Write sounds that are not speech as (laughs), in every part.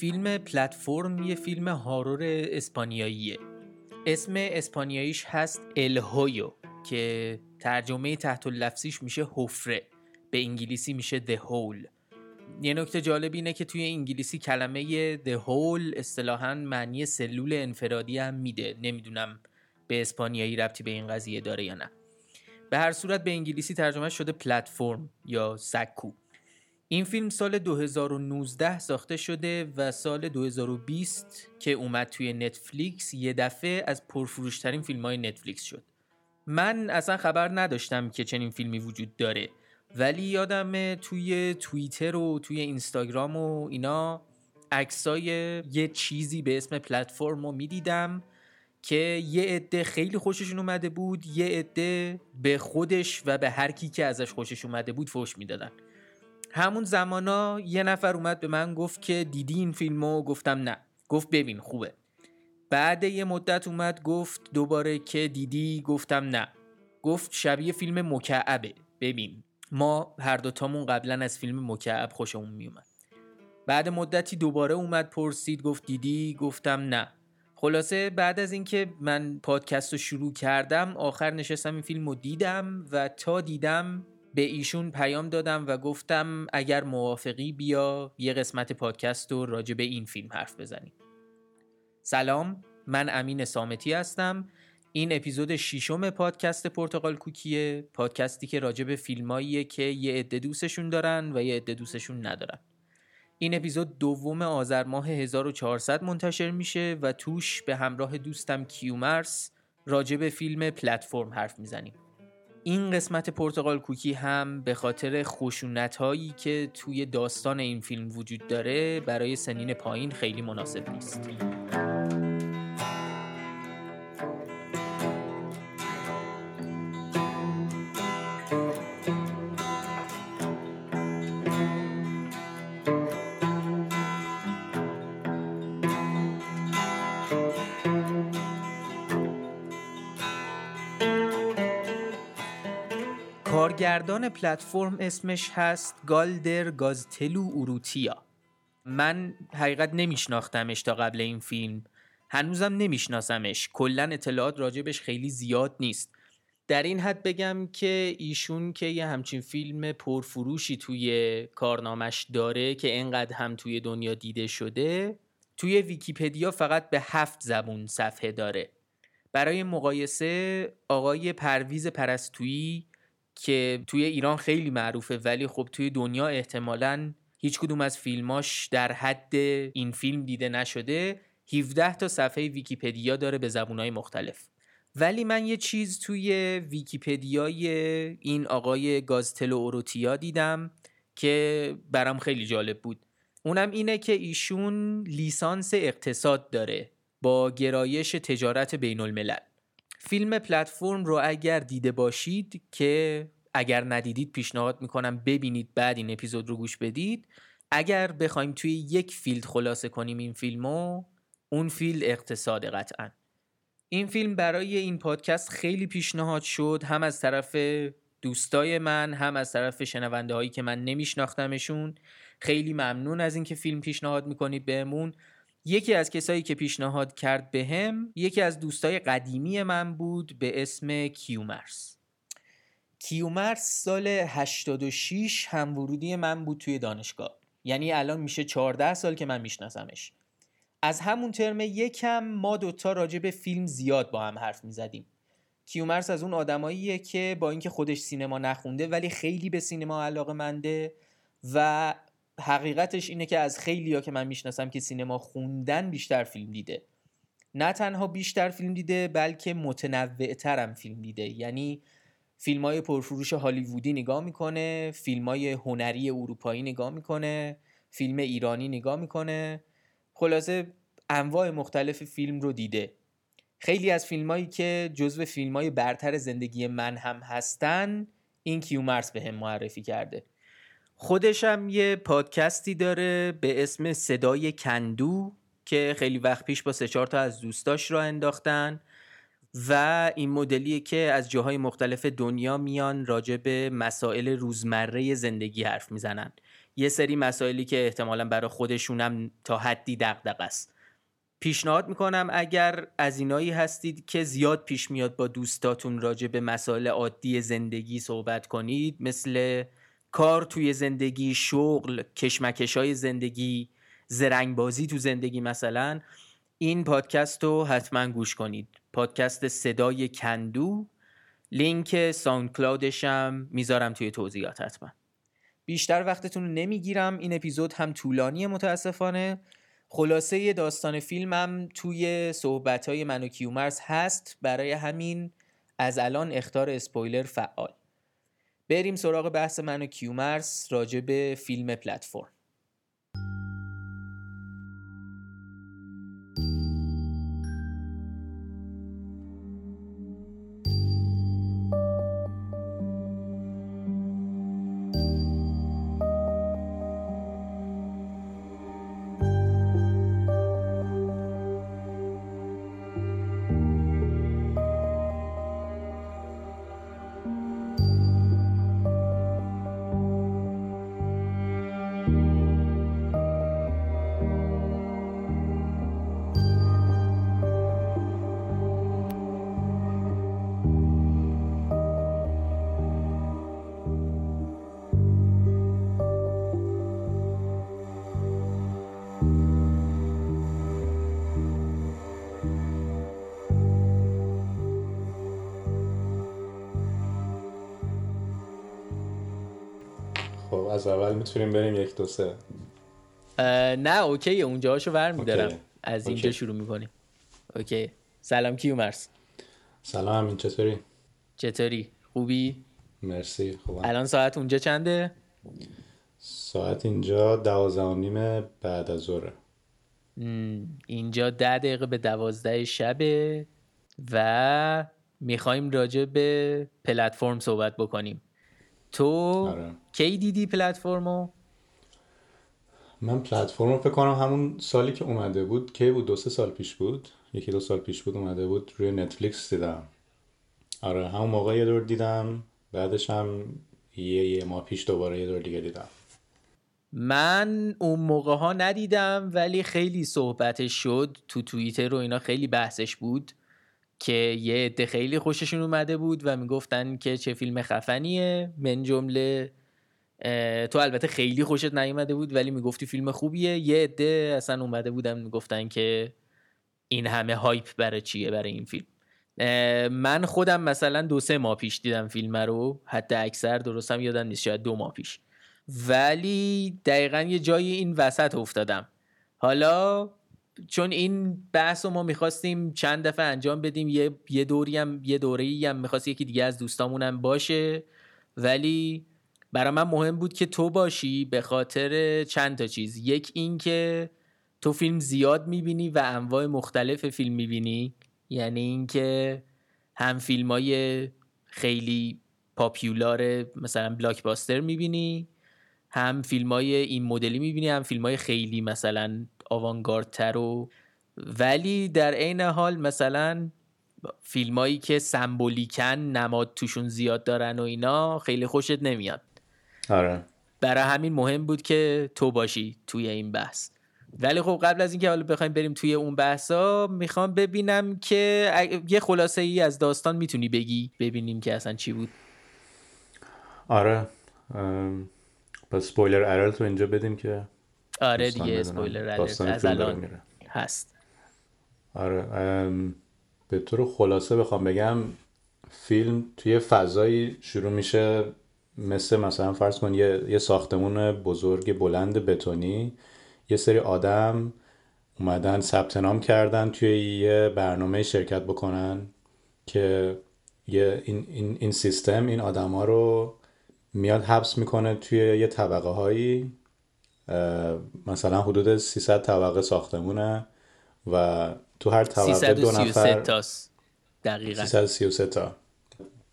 فیلم پلتفرم یه فیلم هارور اسپانیاییه. اسم اسپانیاییش هست الهویو که ترجمه تحت لفظیش میشه حفره. به انگلیسی میشه The Hole. یه نکته جالب اینه که توی انگلیسی کلمه The Hole اصطلاحا معنی سلول انفرادی هم میده. نمی‌دونم به اسپانیایی ربطی به این قضیه داره یا نه. به هر صورت به انگلیسی ترجمه شده پلتفرم یا سکو. این فیلم سال 2019 ساخته شده و سال 2020 که اومد توی نتفلیکس یه دفعه از پرفروشترین فیلم های نتفلیکس شد. من اصلا خبر نداشتم که چنین فیلمی وجود داره ولی یادم توی توییتر و توی اینستاگرام و اینا عکسای یه چیزی به اسم پلتفرم رو می‌دیدم که یه عده خیلی خوششون اومده بود یه عده به خودش و به هر کی که ازش خوشش اومده بود فوش می‌دادن. همون زمانا یه نفر اومد به من گفت که دیدی این فیلمو؟ گفتم نه. گفت ببین خوبه. بعد یه مدت اومد گفت دوباره که دیدی؟ گفتم نه. گفت شبیه فیلم مکعبه. ببین ما هر دوتامون قبلا از فیلم مکعب خوشمون میومد. بعد مدتی دوباره اومد پرسید گفت دیدی؟ گفتم نه. خلاصه بعد از اینکه من پادکست رو شروع کردم آخر نشستم این فیلم رو دیدم و تا دیدم به ایشون پیام دادم و گفتم اگر موافقی بیا یه قسمت پادکست رو راجع به این فیلم حرف بزنیم. سلام من امین سامتی هستم. این اپیزود ششم پادکست پرتغال کوکیه. پادکستی که راجع به فیلماییه که یه عده دوستشون دارن و یه عده دوستشون ندارن. این اپیزود دوم آذر ماه 1400 منتشر میشه و توش به همراه دوستم کیومرس راجع به فیلم پلتفرم حرف می‌زنیم. این قسمت پرتغال کوکی هم به خاطر خشونت هایی که توی داستان این فیلم وجود داره برای سنین پایین خیلی مناسب نیست. کارگردان پلتفرم اسمش هست گالدر گازتلو اوروتیا. من حقیقت نمیشناختمش تا قبل این فیلم. هنوزم نمیشناسمش. کلا اطلاعات راجبش خیلی زیاد نیست. در این حد بگم که ایشون که یه همچین فیلم پرفروشی توی کارنامش داره که انقدر هم توی دنیا دیده شده توی ویکیپدیا فقط به هفت زبون صفحه داره. برای مقایسه آقای پرویز پرستویی که توی ایران خیلی معروفه ولی خب توی دنیا احتمالا هیچ کدوم از فیلماش در حد این فیلم دیده نشده. 17 تا صفحه ویکیپدیا داره به زبونهای مختلف. ولی من یه چیز توی ویکیپدیای این آقای گازتلو اوروتیا دیدم که برام خیلی جالب بود. اونم اینه که ایشون لیسانس اقتصاد داره با گرایش تجارت بین الملل فیلم پلتفرم رو اگر دیده باشید که اگر ندیدید پیشنهاد می‌کنم ببینید بعد این اپیزود رو گوش بدید. اگر بخوایم توی یک فیلد خلاصه کنیم این فیلمو اون فیلد اقتصاد قطعا. این فیلم برای این پادکست خیلی پیشنهاد شد هم از طرف دوستای من هم از طرف شنونده هایی که من نمیشناختمشون. خیلی ممنون از اینکه فیلم پیشنهاد می‌کنید بهمون. یکی از کسایی که پیشنهاد کرد به هم یکی از دوستای قدیمی من بود به اسم کیومرس. کیومرس سال 86 هم ورودی من بود توی دانشگاه. یعنی الان میشه 14 سال که من میشناسمش. از همون ترم یکم ما دوتا راجع به فیلم زیاد با هم حرف می‌زدیم. کیومرس از اون آدماییه که با اینکه خودش سینما نخونده ولی خیلی به سینما علاقه منده و حقیقتش اینه که از خیلی ها که من می‌شناسم که سینما خوندن بیشتر فیلم دیده. نه تنها بیشتر فیلم دیده بلکه متنوع ترم فیلم دیده. یعنی فیلم های پرفروش هالیوودی نگاه می‌کنه فیلم های هنری اروپایی نگاه می‌کنه فیلم ایرانی نگاه می‌کنه. خلاصه انواع مختلف فیلم رو دیده. خیلی از فیلم هایی که جزو فیلم های برتر زندگی من هم هستن این کیومرس به هم معرفی کرده. خودش هم یه پادکستی داره به اسم صدای کندو که خیلی وقت پیش با سه چهار تا از دوستاش را انداختن و این مدلیه که از جاهای مختلف دنیا میان راجع به مسائل روزمره زندگی حرف می‌زنن. یه سری مسائلی که احتمالا برای خودشونم تا حدی دغدغه است. پیشنهاد می‌کنم اگر از اینایی هستید که زیاد پیش میاد با دوستاتون راجع به مسائل عادی زندگی صحبت کنید مثل کار توی زندگی شغل کشمکش های زندگی زرنگبازی تو زندگی مثلا این پادکست رو حتما گوش کنید. پادکست صدای کندو. لینک ساوند کلاودش هم می‌ذارم توی توضیحات حتما. بیشتر وقتتون رو نمی‌گیرم. این اپیزود هم طولانی متاسفانه. خلاصه داستان فیلمم توی صحبت های من و کیومرث هست. برای همین از الان اختار اسپویلر فعال. بریم سراغ بحث من و کیومرز راجع به فیلم پلتفرم. از اول می‌تونیم بریم یک دو سه. نه okay اونجاهاشو برمیدارم از اینجا شروع می‌کنیم. okay. سلام کیومرث سلام همین چطوری؟ چطوری؟ خوبی؟ مرسی خوبم. الان ساعت اونجا چنده؟ ساعت اینجا دوازده و نیم بعد از ظهر. اینجا ده دقیقه به دوازده شبه و می‌خوایم راجع به پلتفرم صحبت بکنیم. تو آره. کی دیدی پلتفرمو؟ من پلتفرم فکر کنم همون سالی که اومده بود. کی بود؟ دو سه سال پیش بود. یکی دو سال پیش بود اومده بود. روی نتفلیکس دیدم. آره همون موقع یه دور دیدم. بعدش هم یه یه ماه پیش دوباره یه دور دیگه دیدم. من اون موقع ها ندیدم ولی خیلی صحبتش شد تو توییتر و اینا. خیلی بحثش بود. که یه عده خیلی خوششون اومده بود و می‌گفتن که چه فیلم خفنیه. من جمله تو البته خیلی خوشت نیومده بود ولی می‌گفتی فیلم خوبیه. یه عده اصلا اومده بودن می‌گفتن که این همه هایپ برای چیه برای این فیلم. من خودم مثلا دو سه ماه پیش دیدم فیلم رو. حتی اکثر درستم یادم نیست شاید دو ماه پیش. ولی دقیقا یه جایی این وسط افتادم. حالا چون این بحث رو ما می‌خواستیم چند دفعه انجام بدیم یه, یه دوری هم یه دوره هم می‌خواست یکی دیگه از دوستامونم باشه. ولی برای من مهم بود که تو باشی به خاطر چند تا چیز. یک این که تو فیلم زیاد می‌بینی و انواع مختلف فیلم می‌بینی. یعنی اینکه هم فیلم های خیلی پاپیولار مثلا بلاکباستر می‌بینی هم فیلم های این مدلی می‌بینی هم فیلم های خیلی مثلا آوانگاردتر و ولی در عین حال مثلا فیلمایی که سمبولیکن نماد توشون زیاد دارن و اینا خیلی خوشت نمیاد. آره. برای همین مهم بود که تو باشی توی این بحث. ولی خب قبل از اینکه حالا بخوایم بریم توی اون بحثا می‌خوام ببینم که یه خلاصه ای از داستان می‌تونی بگی ببینیم که اصلا چی بود. آره. پس سپویلر ارل تو اینجا بدیم که آره دیگه اسپویلر از الان هست. آره به طور خلاصه بخوام بگم فیلم توی فضایی شروع میشه مثل مثلا فرض کن یه, یه ساختمون بزرگ بلند بتونی. یه سری آدم اومدن ثبت نام کردن توی یه برنامه شرکت بکنن که یه این, این, این سیستم این آدما رو میاد حبس می‌کنه توی یه طبقه هایی مثلا حدود 300 طبقه ساختمونه و تو هر طبقه دو نفر تاست دقیقا. 333 تا.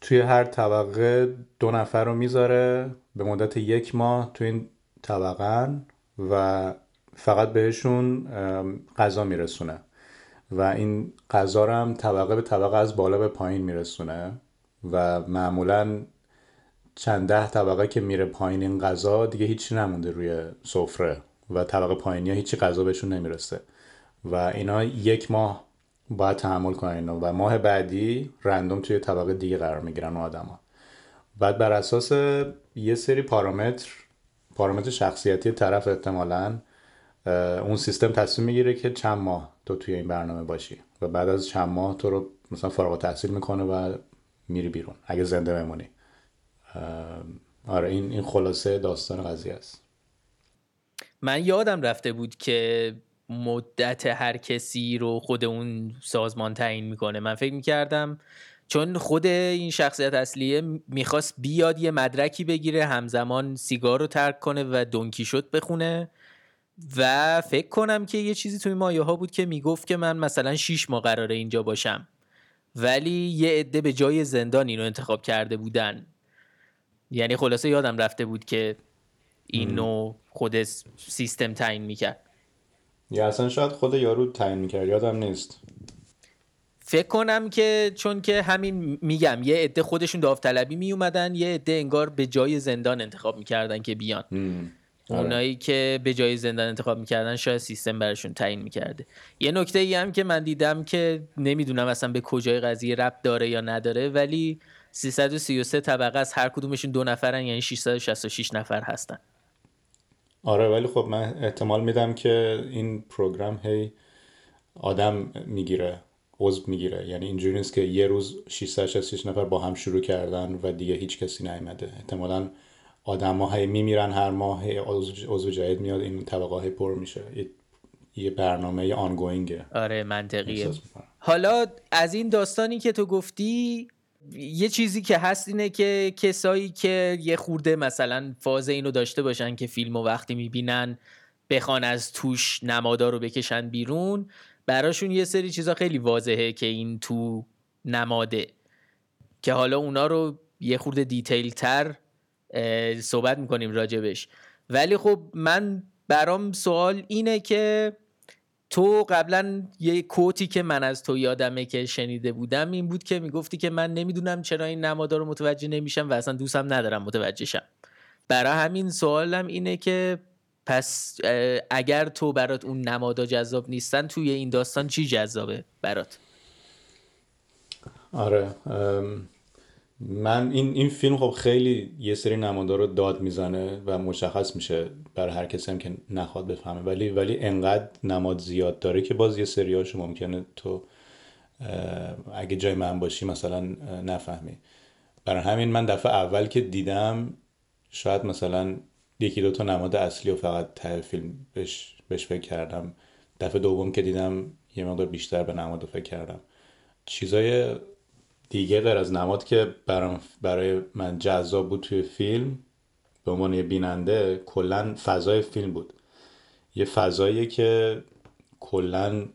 توی هر طبقه دو نفر رو می‌ذاره به مدت یک ماه تو این طبقه و فقط بهشون غذا میرسونه و این غذا هم طبقه به طبقه از بالا به پایین میرسونه و معمولا چند ده طبقه که میره پایین این غذا دیگه هیچی نمونده روی سفره و طبقه پایینی ها هیچی غذا بهشون نمی‌رسه. و اینا یک ماه باید تحمل کنن اینا و ماه بعدی رندوم توی طبقه دیگه قرار می‌گیرن آدما. بعد بر اساس یه سری پارامتر پارامتر شخصیتی طرف احتمالا اون سیستم تصمیم می‌گیره که چند ماه تو توی این برنامه باشی و بعد از چند ماه تو رو مثلا فارغ تحصیل می‌کنه و میری بیرون اگه زنده بمونی. آره این این خلاصه داستان قضیه است. من یادم رفته بود که مدت هر کسی رو خود اون سازمان تعیین می‌کنه. من فکر می‌کردم چون خود این شخصیت اصلیه می‌خواست بیاد یه مدرکی بگیره همزمان سیگار رو ترک کنه و دونکی شد بخونه. و فکر کنم که یه چیزی توی مایه ها بود که می‌گفت که من مثلا شیش ماه قراره اینجا باشم. ولی یه عده به جای زندان اینو انتخاب کرده بودن. یعنی خلاصه یادم رفته بود که اینو خود سیستم تعیین می‌کرد. یا اصلا شاید خود یارو تعیین می‌کرد یادم نیست. فکر کنم که چون که همین میگم یه عده خودشون داوطلبی می اومدن یه عده انگار به جای زندان انتخاب می‌کردن که بیان. آره. اونایی که به جای زندان انتخاب می‌کردن شاید سیستم براشون تعیین می‌کرده. یه نکته ای هم که من دیدم که نمی‌دونم اصلا به کجای قضیه رب داره یا نداره ولی 333 طبقه از هر کدومشون دو نفرن یعنی 666 نفر هستن. آره ولی خب من احتمال میدم که این پروگرام هی آدم می‌گیره عضو می‌گیره. یعنی اینجوری نیست که یه روز 666 نفر با هم شروع کردن و دیگه هیچ کسی نیومده. احتمالا آدم ها هی میمیرن هر ماه عضو جدید میاد این طبقه های پر میشه. یه برنامه آنگوینگه آره منطقیه. حالا از این داستانی که تو گفتی یه چیزی که هست اینه که کسایی که یه خورده مثلا فاز اینو داشته باشن که فیلم و وقتی می‌بینن بخوان از توش نمادار رو بکشن بیرون براشون یه سری چیزا خیلی واضحه که این تو نماده. که حالا اونا رو یه خورده دیتیل تر صحبت می‌کنیم راجبش. ولی خب من برام سوال اینه که تو قبلا یه کوتی که من از تو یادمه که شنیده بودم این بود که می‌گفتی که من نمی‌دونم چرا این نمادار رو متوجه نمیشم و اصلا دوستم ندارم متوجه شم. برای همین سوالم اینه که پس اگر تو برات اون نمادا جذاب نیستن توی این داستان چی جذابه برات؟ آره من این این فیلم خب خیلی یه سری نمادار رو داد می‌زنه و مشخص میشه برای هر کسی هم که نخواد بفهمه. ولی ولی انقدر نماد زیاد داره که باز یه ممکنه تو اگه جای من باشی مثلا نفهمی. برای همین من دفعه اول که دیدم شاید مثلا یکی دو تا نماد اصلی و فقط ته فیلم بهش, بهش فکر کردم. دفعه دوم که دیدم یه مقدار بیشتر به نماد فکر کردم. چیزای دیگه غیر از نماد که برای من جذاب بود توی فیلم به عنوان یه بیننده کلا فضای فیلم بود. یه فضایی که کلا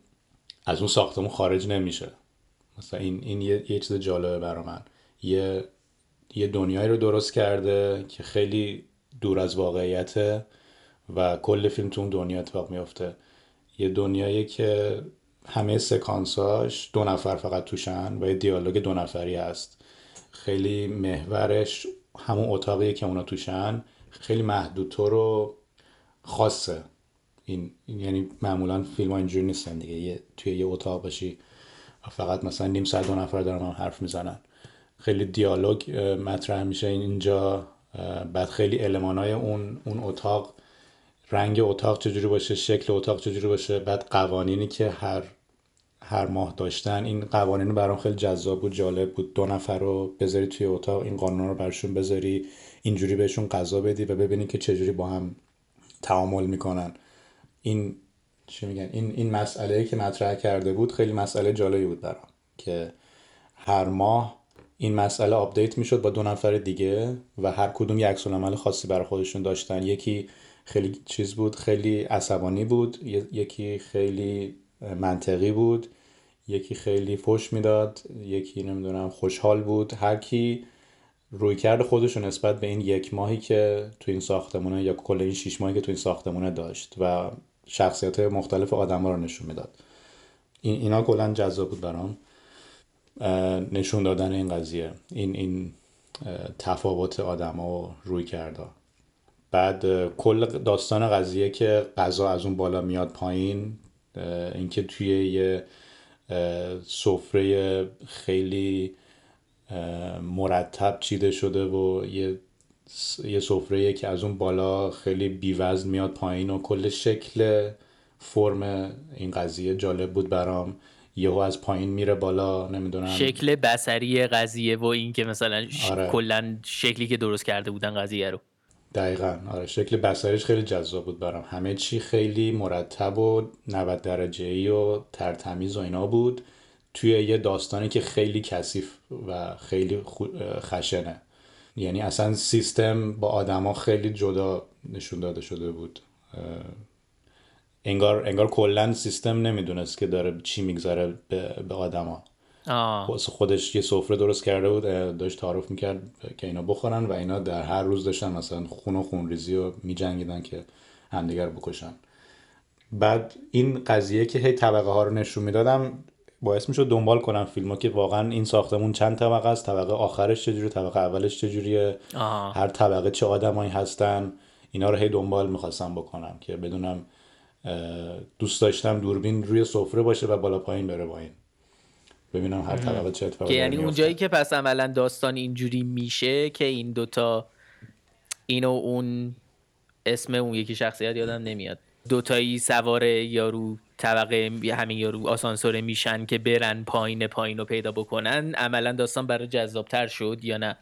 از اون ساختمون خارج نمیشه. مثلا این, این یه, یه چیز جالبه برای من. یه یه دنیایی رو درست کرده که خیلی دور از واقعیته و کل فیلم تو اون دنیا اتفاق میافته. یه دنیایی که همه سکانساش دو نفر فقط توشن و یه دیالوگ دو نفری هست. خیلی محورش همون اتاقیه که اونا توشن. خیلی محدودتر رو خاصه. این, یعنی معمولا فیلم اینجوری نیستن دیگه. یه توی یه اتاق باشی و فقط مثلا نیم ساعت دو نفر دارن هم حرف می‌زنن. خیلی دیالوگ مطرح میشه اینجا. بعد خیلی های اون اون اتاق رنگ اتاق چجوری باشه شکل اتاق چجوری باشه بعد قوانینی که هر هر ماه داشتن این قوانین برام خیلی جذاب بود جالب بود. دو نفر رو بذاری توی اتاق این قانون رو برشون بذاری اینجوری بهشون غذا بدی و ببینی که چجوری با هم تعامل می‌کنن. این چی میگن؟ این این مسئله که مطرح کرده بود خیلی مسئله جالبی بود برام که هر ماه این مسئله آپدیت می‌شد با دو نفر دیگه و هر کدوم یک عکس عمل خاصی برای خودشون داشتن. یکی خیلی چیز بود خیلی عصبانی بود. یکی خیلی منطقی بود یکی خیلی فش می‌داد یکی نمی‌دونم خوشحال بود. هر کی روی کرد خودش نسبت به این یک ماهی که تو این ساختمونه یا کل این شیش ماهی که تو این ساختمونه داشت و شخصیت مختلف آدم رو نشون می‌داد. این اینا کلا جذاب بود برام. نشون دادن این قضیه این این تفاوت آدما و روی کرده بعد کل داستان قضیه که غذا از اون بالا میاد پایین اینکه توی یه سفره خیلی مرتب چیده شده و یه یه سفره که از اون بالا خیلی بیوزن میاد پایین و کل شکل فرم این قضیه جالب بود برام. یهو از پایین میره بالا نمی‌دونم. شکل بسری قضیه و این که مثلا ش... آره. کلا شکلی که درست کرده بودن قضیه رو. دقیقا. آره شکل بسریش خیلی جذاب بود برام. همه چی خیلی مرتب و 90 درجه ای و ترتمیز و اینا بود. توی یه داستانی که خیلی کثیف و خیلی خشنه. یعنی اصلا سیستم با آدما خیلی جدا نشون داده شده بود. انگار انگار کلا سیستم نمی‌دونست که داره چی میگذره به, به آدما. خودش یه سفره درست کرده بود داشت تعارف می‌کرد که اینا بخورن و اینا در هر روز داشتن مثلا خون و خونریزی و میجنگیدن که همدیگر بکشن. بعد این قضیه که هی طبقه ها رو نشون می‌دادم باعث می‌شد دنبال کنم فیلم ها که واقعا این ساختمون چند طبقه است طبقه آخرش چجوری طبقه اولش چجوریه هر طبقه چه آدمایی هستن اینا رو هی دنبال می‌خواستم بکنم که بدونم دوست داشتم دوربین روی سفره باشه و بالا پایین بره با این. ببینم هر طبقه چه اتفاقی که یعنی اون جایی که پس عملا داستان اینجوری میشه که این دوتا اینو اون اسم اون یکی شخصیت یادم نمیاد. دوتایی سوار یارو طبقه همین یارو آسانسور میشن که برن پایین پایین رو پیدا بکنن. عملا داستان برای جذابتر شد یا نه؟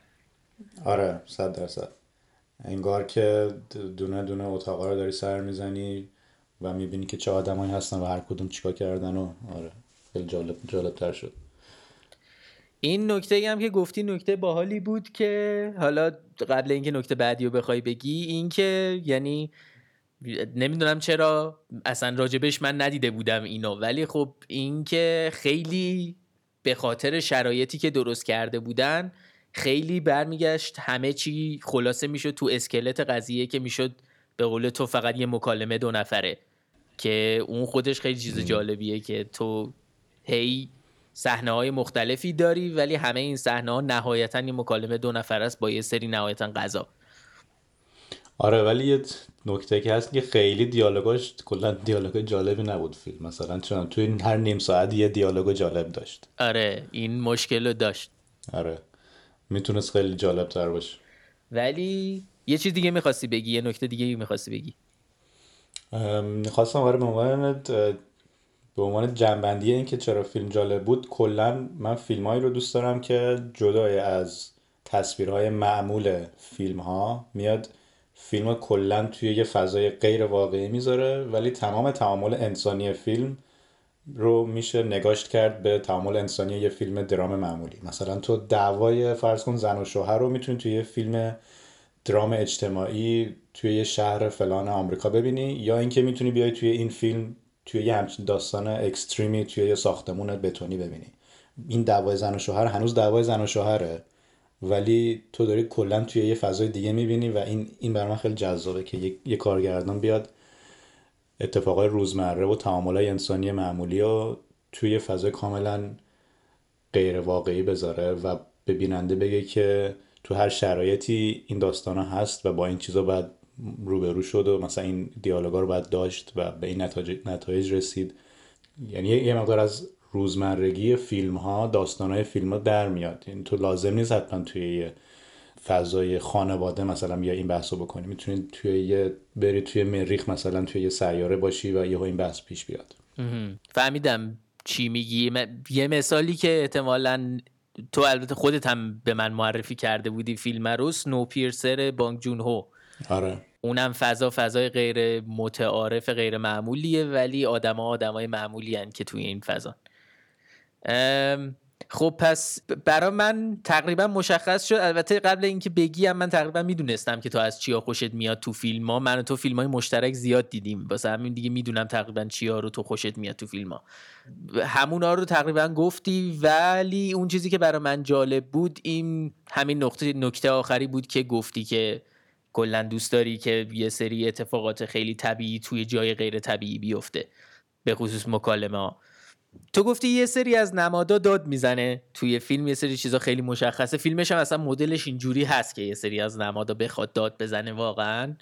آره صد درصد. انگار که دونه دونه اتاقا رو داری سر می‌زنی و می‌بینی که چه آدمایی هستن و هر کدوم چیکار کردن و آره. خیلی جالب جالبتر شد. این نکته هم که گفتی نکته باحالی بود که حالا قبل اینکه نکته بعدی رو بخوای بگی این که یعنی نمی‌دونم چرا اصلا راجبش من ندیده بودم اینو ولی خب این که خیلی به خاطر شرایطی که درست کرده بودن خیلی برمیگشت همه چی خلاصه می‌شد تو اسکلت قضیه که می‌شد به قول تو فقط یه مکالمه دو نفره که اون خودش خیلی چیز جالبیه که تو هی صحنه های مختلفی داری ولی همه این صحنه ها نهایتا یه مکالمه دو نفر است با یه سری نهایتا غذا. آره ولی یه نکته که هست که خیلی دیالوگاش کلا دیالوگ جالبی نبود فیلم. مثلا چون توی این هر نیم ساعت یه دیالوگ جالب داشت. آره این مشکل رو داشت. آره. می‌تونست خیلی جالب تر باشه. ولی یه چیز دیگه می‌خواستی بگی؟ یه نکته دیگه می‌خواستی بگی؟ خواستم آره به عنوان به عنوان جنبندی این که چرا فیلم جالب بود کلا من فیلمهایی رو دوست دارم که جدای از تصویرهای معمول فیلم ها میاد. فیلم کلا توی یه فضای غیر واقعی می‌ذاره ولی تمام تعامل انسانی فیلم رو میشه نگاشت کرد به تعامل انسانی یه فیلم درام معمولی. مثلا تو دعوای فرض کن زن و شوهر رو می‌تونی توی یه فیلم درام اجتماعی توی یه شهر فلان آمریکا ببینی یا اینکه می‌تونی بیای توی این فیلم توی یه همچین داستان اکستریمی توی یه ساختمون بتونی ببینی. این دعوای زن و شوهر هنوز دعوای زن و شوهره ولی تو داری کلا توی یه فضای دیگه می‌بینی و این این برای من خیلی جذابه که یه, یه کارگردان بیاد اتفاقای روزمره و تعاملای انسانی معمولی رو توی فضای کاملا غیر واقعی بذاره و به بیننده بگه که تو هر شرایطی این داستان هست و با این چیزا باید روبرو شد و مثلا این دیالوگا رو باید داشت و به این نتایج, رسید. یعنی یه مقدار از روزمرگی فیلم ها داستان های فیلم ها در میاد. یعنی تو لازم نیست حتما توی یه فضای خانواده مثلا یا این بحث رو بکنی. می‌تونی توی یه بری توی مریخ مثلا توی یه سیاره باشی و یه این بحث پیش بیاد. فهمیدم چی میگی. یه مثالی که احتمالا تو البته خودت هم به من معرفی کرده بودی فیلم رو سنو پیرسر بانگ جون هو. آره. اونم فضا فضای غیر متعارف غیر معمولیه ولی آدما آدمای معمولی هن که توی این فضا. خب پس برای من تقریبا مشخص شد. البته قبل اینکه بگیم من تقریبا می‌دونستم که تو از چیا خوشت میاد تو فیلم ها من و تو فیلم های مشترک زیاد دیدیم. واسه همین دیگه می‌دونم تقریبا چیا رو تو خوشت میاد تو فیلم ها همونا رو تقریبا گفتی ولی اون چیزی که برای من جالب بود این همین نقطه نکته آخری بود که گفتی که کلا دوست داری که یه سری اتفاقات خیلی طبیعی توی جای غیر طبیعی بیفته به خصوص مکالمه ها. تو گفتی یه سری از نمادا داد می‌زنه توی فیلم یه سری چیزا خیلی مشخصه. فیلمش هم اصلا مدلش اینجوری هست که یه سری از نمادا بخواد داد بزنه واقعا.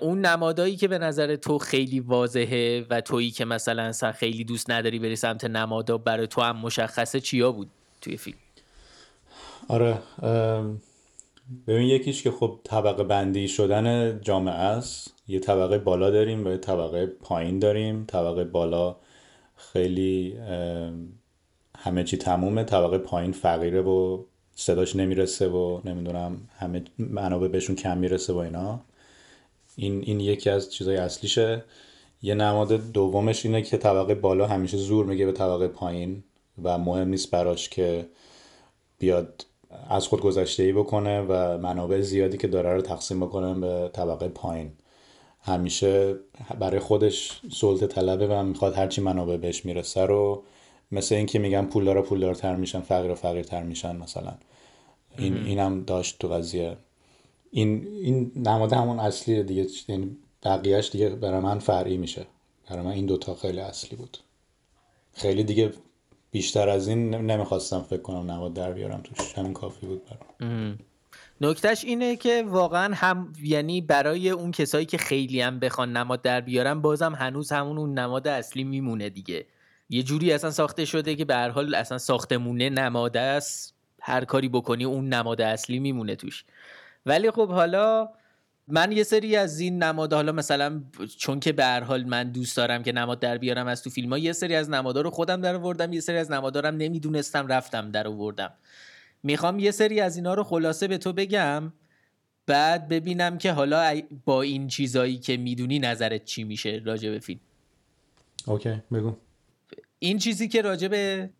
اون نمادایی که به نظر تو خیلی واضحه و تویی که مثلا خیلی دوست نداری بری سمت نمادا برای تو هم مشخصه چیا بود توی فیلم؟ آره ببین یکیش که خب طبقه بندی شدن جامعه است. یه طبقه بالا داریم و یه طبقه پایین داریم. طبقه بالا خیلی همه چی تمومه. طبقه پایین فقیره و صداش نمی‌رسه و نمی‌دونم همه منابع بهشون کم می‌رسه و اینا. این, این یکی از چیزای اصلیشه. یه نماد دومش اینه که طبقه بالا همیشه زور میگه به طبقه پایین و مهم نیست براش که بیاد از خود گذشته ای بکنه و منابع زیادی که داره رو تقسیم بکنه به طبقه پایین. همیشه برای خودش سلطه طلبه و می‌خواد هرچی منابع بهش می‌رسه رو مثل اینکه میگن پولدارا پولدارتر میشن فقیر فقیرتر میشن مثلا. این اینم داشت تو قضیه. این این نماد همون اصلی دیگه یعنی بقیهش دیگه برای من فرعی میشه. برای من این دوتا خیلی اصلی بود. خیلی دیگه بیشتر از این نمی‌خواستم فکر کنم نماد در بیارم توش همین کافی بود برام. نکتهش اینه که واقعا هم یعنی برای اون کسایی که خیلی هم بخوان نماد در بیارن بازم هنوز همون اون نماد اصلی میمونه دیگه. یه جوری اصلا ساخته شده که به هر حال اصلا ساختمونه نماده است. هر کاری بکنی اون نماد اصلی میمونه توش. ولی خب حالا من یه سری از این نماد حالا مثلا چون که به هر حال من دوست دارم که نماد در بیارم از تو فیلم ها یه سری از نمادا رو خودم در آوردم یه سری از نمادارم نمی‌دونستم رفتم در آوردم. می‌خوام یه سری از اینا رو خلاصه به تو بگم بعد ببینم که حالا با این چیزایی که می‌دونی نظرت چی میشه راجع به فیلم. اوکی بگو. این چیزی که راجع به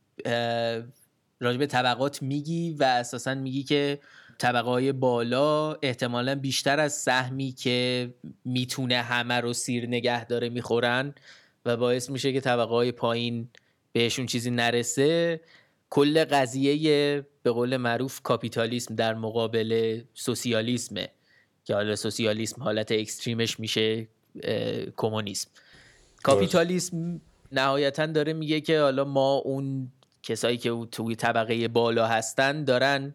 راجع به طبقات میگی و اساسا میگی که طبقه های بالا احتمالا بیشتر از سهمی که می‌تونه همه رو سیر نگه داره می‌خورن و باعث میشه که طبقه های پایین بهشون چیزی نرسه. کل قضیه به قول معروف کاپیتالیسم در مقابل سوسیالیسمه که حالا سوسیالیسم حالت اکستریمش میشه کمونیسم. کاپیتالیسم نهایتا داره میگه که حالا ما اون کسایی که توی طبقه بالا هستن دارن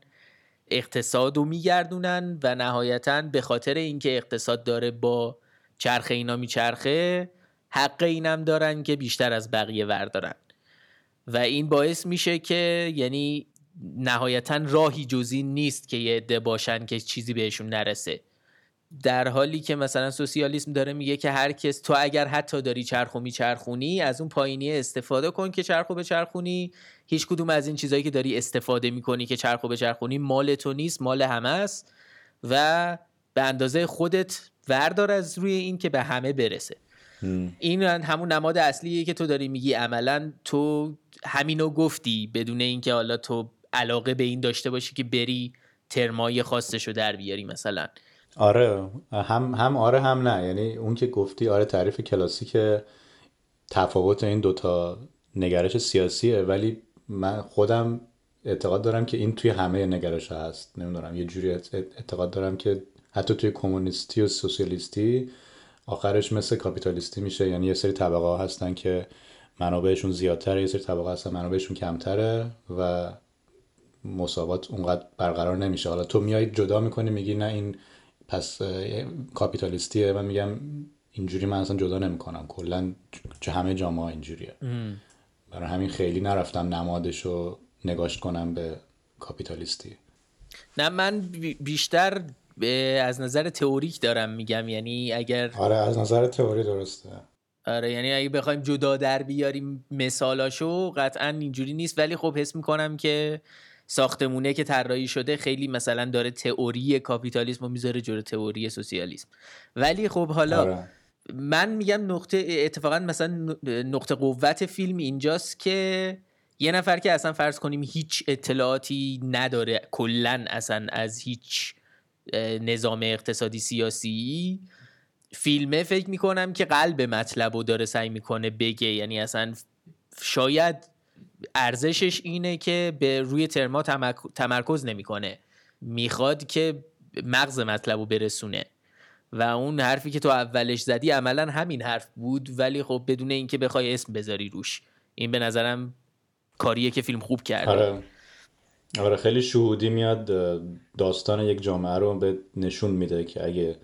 اقتصاد رو میگردونن و نهایتا به خاطر اینکه اقتصاد داره با چرخه اینا میچرخه حق اینم دارن که بیشتر از بقیه وردارن. و این باعث میشه که یعنی نهایتا راهی جزی نیست که یه عده باشن که چیزی بهشون نرسه. در حالی که مثلا سوسیالیسم داره میگه که هر کس تو اگر حتی داری چرخو میچرخونی از اون پایینی استفاده کن که چرخو بچرخونی. هیچ کدوم از این چیزهایی که داری استفاده می‌کنی که چرخو بچرخونی مال تو نیست مال همه است و به اندازه خودت وردار از روی این که به همه برسه. این همون نماد اصلیه که تو داری میگی. عملا تو همینو گفتی بدون اینکه حالا تو علاقه به این داشته باشی که بری ترمای خاصشو در بیاری مثلا. آره هم هم آره هم نه. یعنی اون که گفتی آره تعریف کلاسیک تفاوت این دوتا نگرش سیاسیه. ولی من خودم اعتقاد دارم که این توی همه نگرش هست. نمی‌دونم یه جوری اعتقاد دارم که حتی توی کمونیستی و سوسیالیستی آخرش مثل کاپیتالیستی میشه. یعنی یه سری طبقه هستن که منابعشون زیادتره یه سری طبقه هستن منابعشون کمتره و مساوات اونقدر برقرار نمیشه. حالا تو میای جدا می‌کنی میگی نه این پس کاپیتالیستیه من میگم اینجوری من اصلا جدا نمی‌کنم. کلا همه جامعه اینجوریه. برای همین خیلی نرفتم نمادش رو نگاشت کنم به کاپیتالیستی. نه من بیشتر از نظر تئوریک دارم میگم. یعنی اگر آره از نظر تئوری درسته. آره یعنی اگه بخوایم جدا در بیاریم مثالاشو قطعا اینجوری نیست. ولی خب حس می‌کنم که ساختمونه که طراحی شده خیلی مثلا داره تئوری کاپیتالیسم رو می‌ذاره جلو تئوری سوسیالیسم ولی خب حالا آره. من میگم نقطه اتفاقا مثلا نقطه قوت فیلم اینجاست که یه نفر که اصلا فرض کنیم هیچ اطلاعاتی نداره کلا اصلا از هیچ نظام اقتصادی سیاسی فیلمه فکر می‌کنم که قلب مطلب رو داره سعی می‌کنه بگه یعنی اصلا شاید ارزشش اینه که به روی ترما تمرکز نمی‌کنه. می‌خواد که مغز مطلب رو برسونه. و اون حرفی که تو اولش زدی عملا همین حرف بود ولی خب بدون اینکه بخوای اسم بذاری روش. این به نظرم کاریه که فیلم خوب کرده. آره. آره خیلی شهودی میاد داستان یک جامعه رو به نشون میده که اگه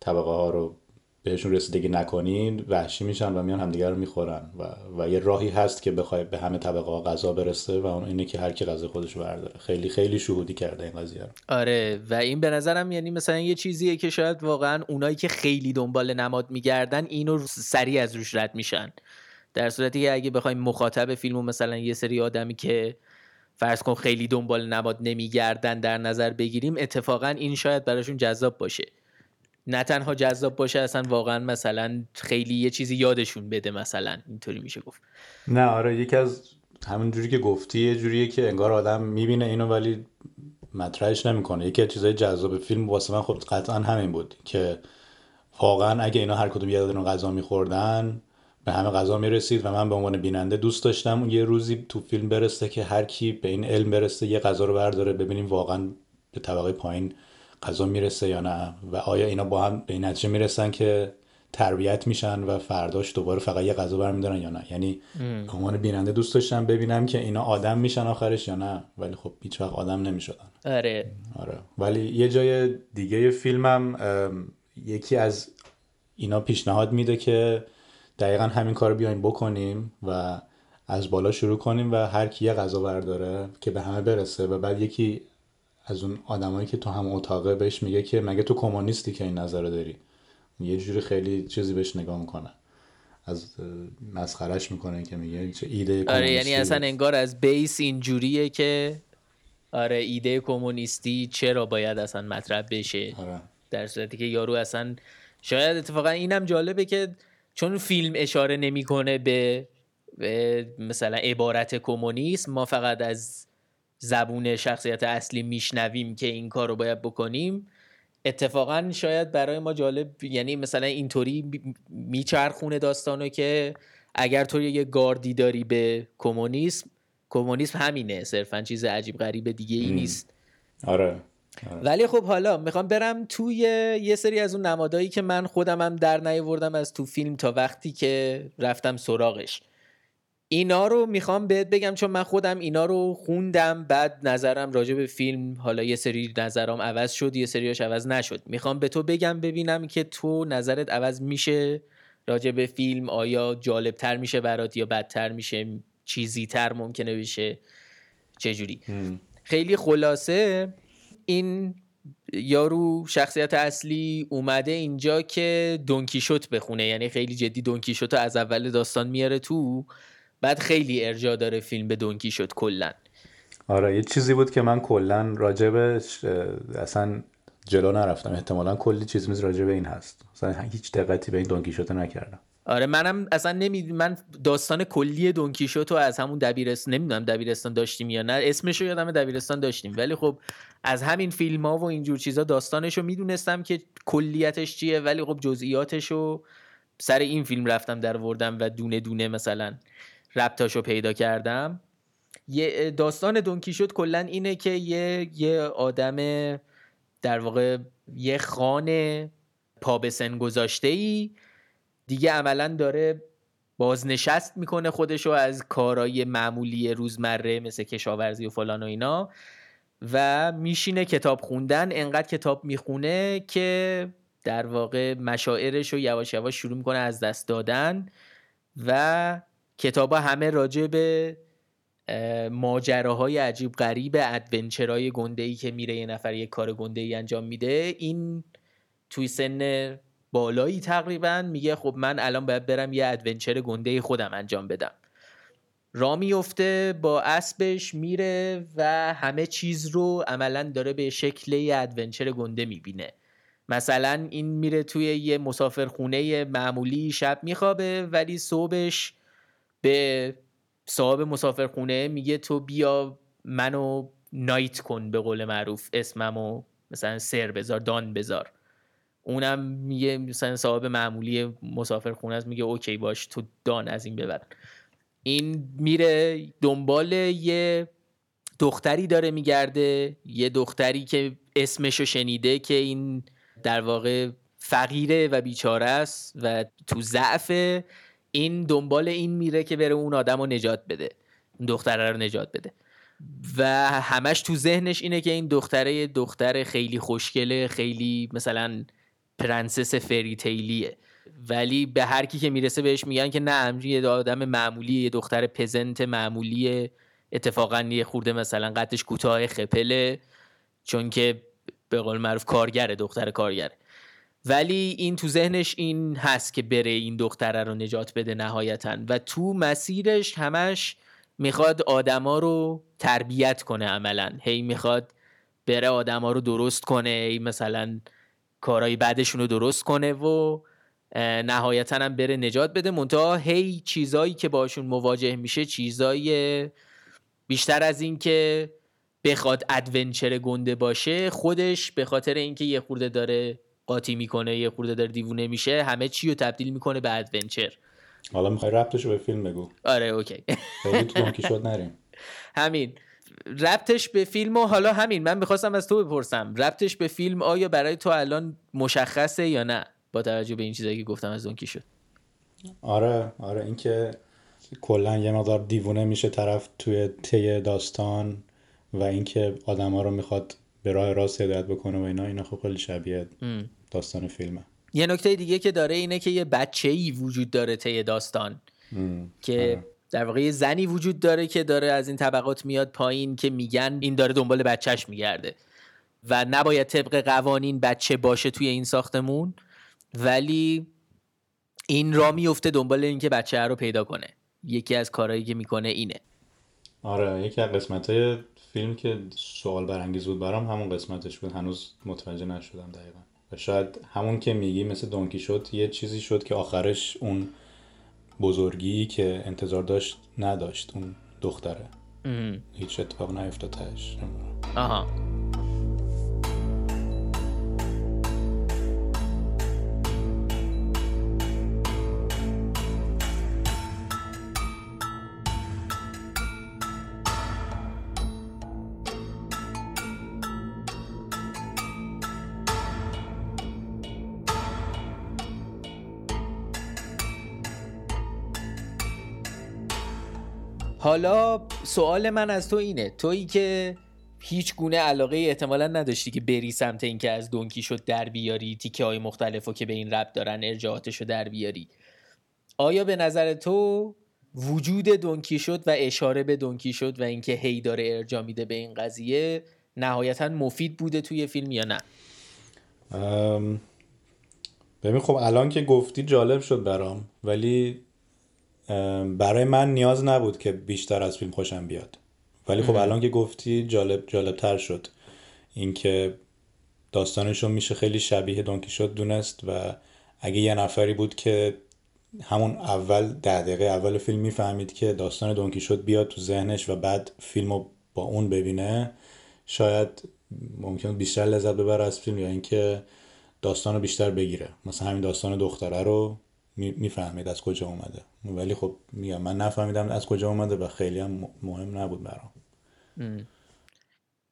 طبقه ها رو بهشون رسیدگی نکنین وحشی میشن و میان همدیگه رو می‌خورن. و, و یه راهی هست که بخوای به همه طبقه ها غذا برسه و اون اینه که هر کی غذا خودش رو برداره. خیلی خیلی شهودی کرده این قضیه رو. آره و این به نظرم یعنی مثلا یه چیزیه که شاید واقعا اونایی که خیلی دنبال نماد میگردن اینو سریع از روش رد میشن. در صورتی که اگه بخوایم مخاطب فیلمو مثلا یه سری آدمی که فرض کن خیلی دنبال نماد نمیگردن در نظر بگیریم اتفاقا این شاید براشون جذاب باشه. نه تنها جذاب باشه اصلا واقعا مثلا خیلی یه چیزی یادشون بده مثلا اینطوری میشه گفت. نه آره یکی از همون جوری که گفتی یه جوریه که انگار آدم می‌بینه اینو ولی مطرحش نمی‌کنه. یکی از چیزای جذاب فیلم واسه من خب قطعا همین بود که واقعا اگه اینا هر کدوم یه غذا میخوردن به همه غذا می‌رسید و من به عنوان بیننده دوست داشتم یه روزی تو فیلم برسه که هر کی به این علم برسه یه غذا رو برداره ببینیم واقعا به طبقه پایین غذا می‌رسه یا نه؟ و آیا اینا با هم به این نتیجه می‌رسن که تربیت میشن و فرداش دوباره فقط یه غذا برمیدارن یا نه؟ یعنی عنوان بیننده دوست داشتم ببینم که اینا آدم میشن آخرش یا نه ولی خب هیچ وقت آدم نمی‌شدن. آره. آره. ولی یه جای دیگه فیلمم یکی از اینا پیشنهاد میده که دقیقا همین کار بیایم بکنیم و از بالا شروع کنیم و هر کی یه غذا برداره که به همه برسه و بعد یکی از اون آدمایی که تو هم اتاقه بهش میگه که مگه تو کمونیستی که این نظر داری؟ یه جوری خیلی چیزی بهش نگاه می‌کنه. از مسخرش می‌کنه که میگه چه ایده آره یعنی اصلا انگار از بیس اینجوریه که آره ایده کمونیستی چرا باید اصلا مطرح بشه؟ آره. در صورتی که یارو اصلا شاید اتفاقا اینم جالبه که چون فیلم اشاره نمی‌کنه به مثلا عبارت کمونیسم ما فقط از زبون شخصیت اصلی میشنویم که این کار رو باید بکنیم اتفاقا شاید برای ما جالب یعنی مثلا اینطوری میچرخونه داستانو که اگر تو یه گاردی داری به کمونیسم کمونیسم همینه صرفا چیز عجیب غریب دیگه ای نیست. آره. آره. ولی خب حالا می‌خوام برم توی یه سری از اون نمادایی که من خودم هم در نیاوردم از تو فیلم تا وقتی که رفتم سراغش. اینا رو می‌خوام بهت بگم چون من خودم اینا رو خوندم بعد نظرم راجع به فیلم حالا یه سری نظرم عوض شد یه سریاش عوض نشد. می‌خوام به تو بگم ببینم که تو نظرت عوض میشه راجع به فیلم آیا جالبتر میشه برات یا بدتر میشه چیزی تر ممکنه بشه چجوری؟ خیلی خلاصه این یارو شخصیت اصلی اومده اینجا که دونکیشوت بخونه. یعنی خیلی جدی دونکیشوت از اول داستان میاره تو. بعد خیلی ارجا داره فیلم به دونکیشوت کلا. آره یه چیزی بود که من کلا راجبش اصلا جلو نرفتم. احتمالا کلی چیز میز راجب این هست. اصلا هیچ دقتی به این دونکیشوت نکردم. آره منم اصلا نمی من داستان کلی دونکیشوتو از همون دبیرستان نمی‌دونم دبیرستان داشتیم یا نه اسمشو یادم دبیرستان داشتیم. ولی خب از همین فیلم ها و اینجور چیزا داستانشو می‌دونستم که کلیتش چیه ولی خب جزئیاتشو سر این فیلم رفتم در وردم و دونه دونه مثلا ربطاشو پیدا کردم. یه داستان دونکیشوت کلا اینه که یه یه آدم در واقع یه خانه پا به گذاشته ای دیگه عملا داره بازنشست می‌کنه خودشو از کارهای معمولی روزمره مثل کشاورزی و فلان و اینا و میشینه کتاب خوندن. انقدر کتاب می‌خونه که در واقع مشاعرش رو یواش یواش شروع می‌کنه از دست دادن و کتاب همه راجع به ماجراهای عجیب غریب adventure های گنده ای که میره یه نفر یه کار گنده ای انجام میده این توی سن بالایی تقریبا میگه خب من الان باید برم یه adventure گنده خودم انجام بدم. را میفته با اسبش میره و همه چیز رو عملا داره به شکل یه adventure گنده می‌بینه. مثلا این میره توی یه مسافرخونه معمولی شب میخوابه ولی صبحش به صاحب مسافرخونه میگه تو بیا منو نایت کن به قول معروف اسممو مثلا سر بذار دان بذار. اونم میگه مثلا صاحب معمولی مسافر خونه است میگه اوکی باش تو دان از این ببر این میره دنبال یه دختری داره میگرده یه دختری که اسمشو شنیده که این در واقع فقیره و بیچاره است و تو ضعف این دنبال این میره که بره اون آدم رو نجات بده. دختره رو نجات بده. و همش تو ذهنش اینه که این دختره دختر خیلی خوشگله خیلی مثلا پرنسس فری تیلیه ولی به هر کی که می‌رسه بهش میگن که نه یه آدم معمولی یه دختر پزنت معمولی اتفاقا یه خورده مثلا قدش کوتاه خپله. چون که به قول معروف کارگره دختر کارگره. ولی این تو ذهنش این هست که بره این دختره رو نجات بده نهایتا. و تو مسیرش همش می‌خواد آدما رو تربیت کنه عملا. هی می‌خواد بره آدما رو درست کنه هی مثلا کارهای بعدشون رو درست کنه و نهایتا هم بره نجات بده. منتها هی چیزایی که باشون مواجه میشه چیزای بیشتر از این که بخواد ادونچر گنده باشه خودش به خاطر اینکه یه خورده داره قاطی می‌کنه یه خورده داره دیوونه میشه همه چی رو تبدیل می‌کنه به adventure حالا می‌خوای ربطش به فیلم بگو. آره okay. خیلی توش (laughs) نریم. همین. ربطش به فیلم و حالا همین من می‌خواستم از تو بپرسم. ربطش به فیلم آیا برای تو الان مشخصه یا نه؟ با توجه به این چیزایی که گفتم از دن کیشوت. آره آره اینکه کلا یه مقدار دیوونه میشه طرف توی طی داستان و اینکه آدما رو می‌خواد به راه راست هدایت بکنه و اینا اینا خب خیلی شبیه داستان فیلمه. یه نکته دیگه که داره اینه که یه بچه ای وجود داره طی داستان. که آره. در واقع یه زنی وجود داره که داره از این طبقات میاد پایین که میگن این داره دنبال بچهش میگرده. و نباید طبق قوانین بچه باشه توی این ساختمون ولی این را میفته دنبال اینکه بچه رو پیدا کنه. یکی از کارهایی که می‌کنه اینه. آره یکی از قسمت های فیلم که سوال برانگیز بود برام همون قسمتش بود. هنوز متوجه نشدم دقیقا. و شاید همون که میگی مثل دونکی شد یه چیزی شد که آخرش اون بزرگی که انتظار داشت نداشت اون دختره. هیچ اتفاق نیفتاد تهش. آها. حالا سوال من از تو اینه. تویی که هیچ گونه علاقه احتمالا نداشتی که بری سمت اینکه از دونکی شد در بیاری تیکه های مختلف و که به این رب دارن ارجاعاتش رو در بیاری. آیا به نظر تو وجود دونکی شد و اشاره به دونکی شد و اینکه هی داره ارجا میده به این قضیه نهایتا مفید بوده توی فیلم یا نه؟ ببین خب الان که گفتی جالب شد برام ولی برای من نیاز نبود که بیشتر از فیلم خوشم بیاد. ولی خب الان که گفتی جالب جالب تر شد. اینکه داستانشون میشه خیلی شبیه دونکی شد دونست و اگه یه نفری بود که همون اول ده دقیقه اول فیلم می‌فهمید که داستان دونکی شد بیاد تو ذهنش و بعد فیلم رو با اون ببینه شاید ممکن بیشتر لذت ببره از فیلم یا اینکه داستان رو بیشتر بگیره. مثلا همین داستان دختره رو می‌فهمید از کجا اومده. ولی خب میگم من نفهمیدم از کجا اومده و خیلی هم مهم نبود برام.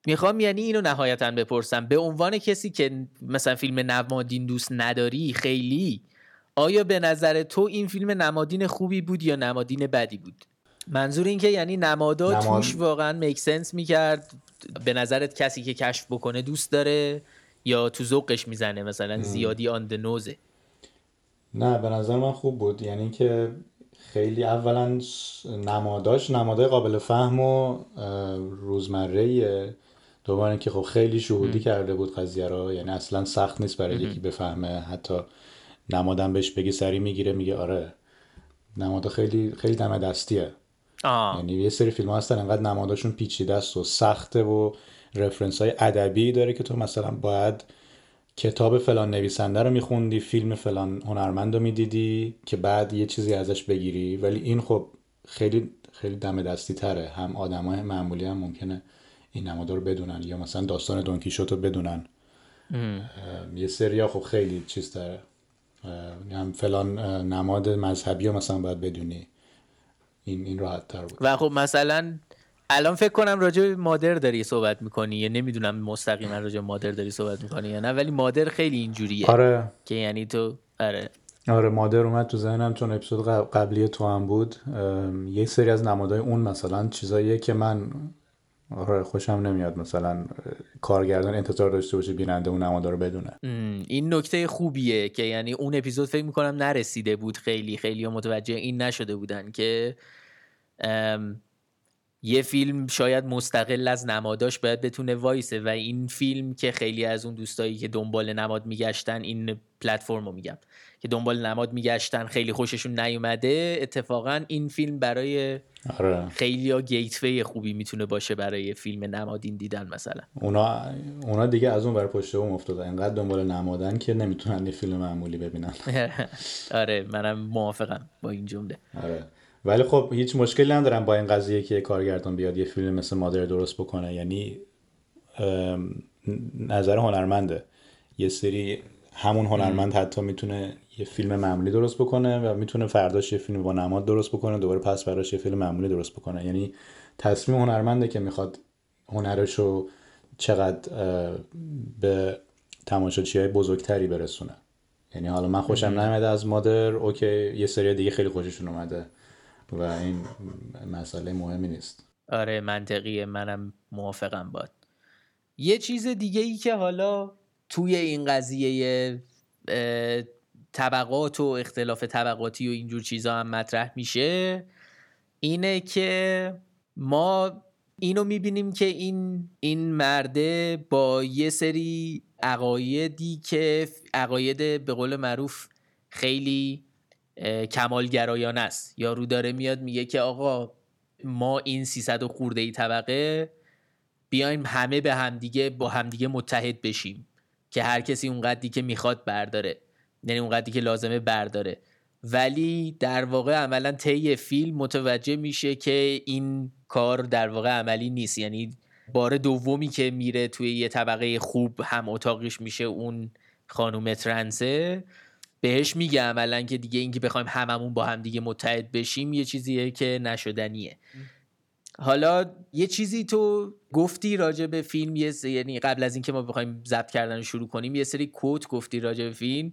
می‌خوام یعنی اینو نهایتا بپرسم. به عنوان کسی که مثلا فیلم نمادین دوست نداری خیلی آیا به نظر تو این فیلم نمادین خوبی بود یا نمادین بدی بود؟ منظور این که یعنی نمادا توش واقعا میک سنس می‌کرد. به نظرت کسی که کشف بکنه دوست داره یا تو ذوقش می‌زنه مثلا زیادی آن نوزه نه به نظر من خوب بود. یعنی که خیلی اولا نماداش نمادای قابل فهم و روزمره دوباره که خب خیلی شهودی کرده بود قضیه رو. یعنی اصلا سخت نیست برای یکی بفهمه. حتی نمادم بهش بگی سری می‌گیره میگه آره. نمادا خیلی خیلی دم دستیه. یعنی یه سری فیلم ها هستن انقدر نماداشون پیچیده است و سخته و رفرنس های ادبی داره که تو مثلا باید کتاب فلان نویسنده رو میخوندی فیلم فلان هنرمند رو می‌دیدی که بعد یه چیزی ازش بگیری. ولی این خب خیلی خیلی دم دستی تره. هم آدمای معمولی هم ممکنه این نمادا رو بدونن یا مثلا داستان دونکیشوت رو بدونن. یه سریا خب خیلی چیز تره. هم فلان نماد مذهبی رو مثلا باید بدونی. این این راحت تر بود. و خب مثلا الان فکر کنم راجع به مادر داری صحبت می‌کنی. یا نمی‌دونم مستقیما راجع به مادر داری صحبت می‌کنی یا نه ولی مادر خیلی اینجوریه. آره. که یعنی تو آره. آره مادر اومد تو ذهنم. چون اپیزود قبلی تو هم بود یک سری از نمادهای اون مثلا چیزاییه که من آره خوشم نمیاد مثلا کارگردان انتظار داشته باشه بیننده اون نمادا رو بدونه. این نکته خوبیه که یعنی اون اپیزود فکر می‌کنم نرسیده بود خیلی خیلی متوجه این نشده بودن که یه فیلم شاید مستقل از نماداش باید بتونه وایسه و این فیلم که خیلی از الی دوستایی که دنبال نماد میگشتن این پلتفرم رو میگم. که دنبال نماد میگشتن خیلی خوششون نیومده اتفاقا این فیلم برای آره. خیلی ها گیتوی خوبی می‌تونه باشه برای فیلم نمادین دیدن مثلا. اونا اونا دیگه از اون بر پشت اون افتاده انقدر دنبال نمادن که نمی‌تونن یه فیلم معمولی ببینن. (laughs) آره منم موافقم با این جمله. آره. ولی خب هیچ مشکلی ندارم با این قضیه که کارگردان بیاد یه فیلم مثل مادر درست بکنه. یعنی نظر هنرمنده. یه سری همون هنرمند حتی می‌تونه یه فیلم معمولی درست بکنه و می‌تونه فرداش یه فیلم با نماد درست بکنه دوباره پس فرداش یه فیلم معمولی درست بکنه. یعنی تصمیم هنرمنده که می‌خواد هنرش رو چقدر به تماشاچی های بزرگتری برسونه. یعنی حالا من خوشم نمیده از مادر اوکی یه سری دیگه خیلی خوششون اومده. و این مسئله مهمی نیست. آره منطقیه. منم موافقم باد. یه چیز دیگه ای که حالا توی این قضیه طبقات و اختلاف طبقاتی و اینجور چیزا هم مطرح میشه اینه که ما اینو می‌بینیم که این این مرده با یه سری عقایدی که عقاید به قول معروف خیلی کمالگرایانه است. یارو داره میاد میگه که آقا ما این 300 و خورده ای طبقه بیایم همه به همدیگه با همدیگه متحد بشیم که هر کسی اون قدی که می‌خواد برداره. یعنی اون قدی که لازمه برداره. ولی در واقع عملا طی فیلم متوجه میشه که این کار در واقع عملی نیست. یعنی بار دومی که میره توی یه طبقه خوب هم اتاقش میشه اون خانوم ترنسه. بهش میگه عملا که دیگه اینکه بخوایم هممون با هم دیگه متحد بشیم یه چیزیه که نشدنیه. حالا یه چیزی تو گفتی راجع به فیلم یه یعنی قبل از اینکه ما بخوایم ضبط کردن شروع کنیم یه سری کوت گفتی راجع به فیلم.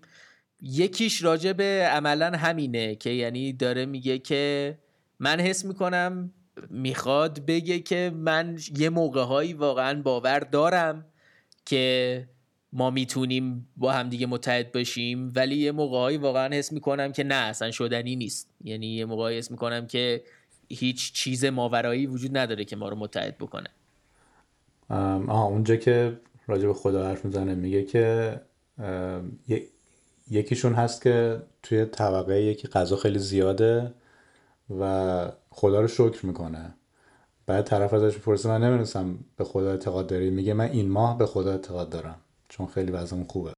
یکیش راجع به عملا همینه که یعنی داره میگه که من حس می‌کنم می‌خواد بگه که من یه موقع واقعا باور دارم که ما می‌تونیم با هم دیگه متحد باشیم ولی یه موقعهایی واقعا حس می‌کنم که نه اصلا شدنی نیست. یعنی یه موقعی حس می‌کنم که هیچ چیز ماورایی وجود نداره که ما رو متحد بکنه. آها اونجا که راجع به خدا حرف می‌زنه میگه که یکیشون هست که توی طبقه یکی غذا خیلی زیاده و خدا رو شکر می‌کنه. بعد طرف ازش پرسه من نمی‌دونستم به خدا اعتقاد داری؟ میگه من این ماه به خدا اعتقاد دارم. چون خیلی وضعمون خوبه.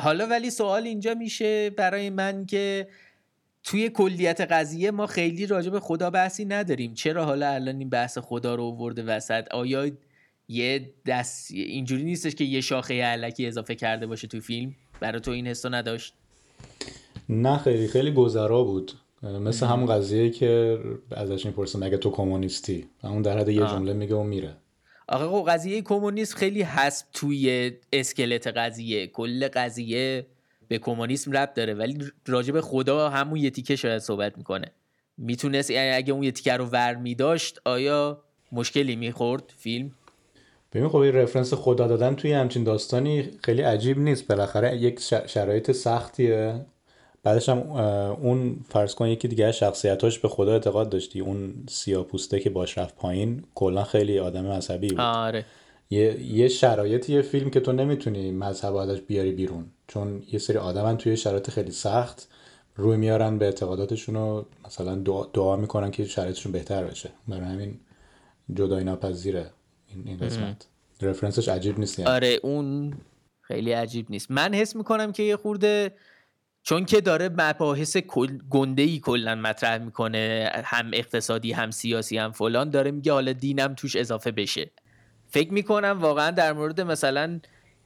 حالا ولی سوال اینجا میشه برای من که توی کلیت قضیه ما خیلی راجع به خدا بحثی نداریم. چرا حالا الان این بحث خدا رو ورده وسط؟ آیا یه دست اینجوری نیستش که یه شاخه علکی اضافه کرده باشه توی فیلم؟ برای تو این حسو نداشت؟ نه خیلی خیلی گذرا بود. مثل همون قضیه که ازش می‌پرسه مگه تو کمونیستی؟ اون در حد یه جمله میگه و میره. آقا خب قضیه کمونیسم خیلی هست توی اسکلت قضیه. کل قضیه به کمونیسم رب داره ولی راجع به خدا همون یه تیکه شاید صحبت می‌کنه. می‌تونست اگه اون یه تیکه رو ور میداشت آیا مشکلی می‌خورد فیلم؟ ببین خب رفرنس خدا دادن توی همچین داستانی خیلی عجیب نیست. بالاخره یک شرایط سختیه. بعدش هم اون فرض کن یکی دیگه شخصیتاش به خدا اعتقاد داشتی. اون سیاپوسته که باش رفت پایین کلا خیلی آدم عصبی بود. آره. یه, یه شرایطی یه فیلم که تو نمی‌تونی مذهب ازش بیاری بیرون. چون یه سری آدمن توی شرایط خیلی سخت روی میارن به اعتقاداتشون و مثلا دعا, دعا می‌کنن که شرایطشون بهتر بشه. برای همین جدای ناپذیره این, این قسمت. رفرنسش عجیب نیست یعنی. آره اون خیلی عجیب نیست. من حس می‌کنم که یه خورده چون که داره مباحث گنده ای کلا مطرح می‌کنه هم اقتصادی هم سیاسی هم فلان داره میگه حالا دینم توش اضافه بشه. فکر می‌کنم واقعا در مورد مثلا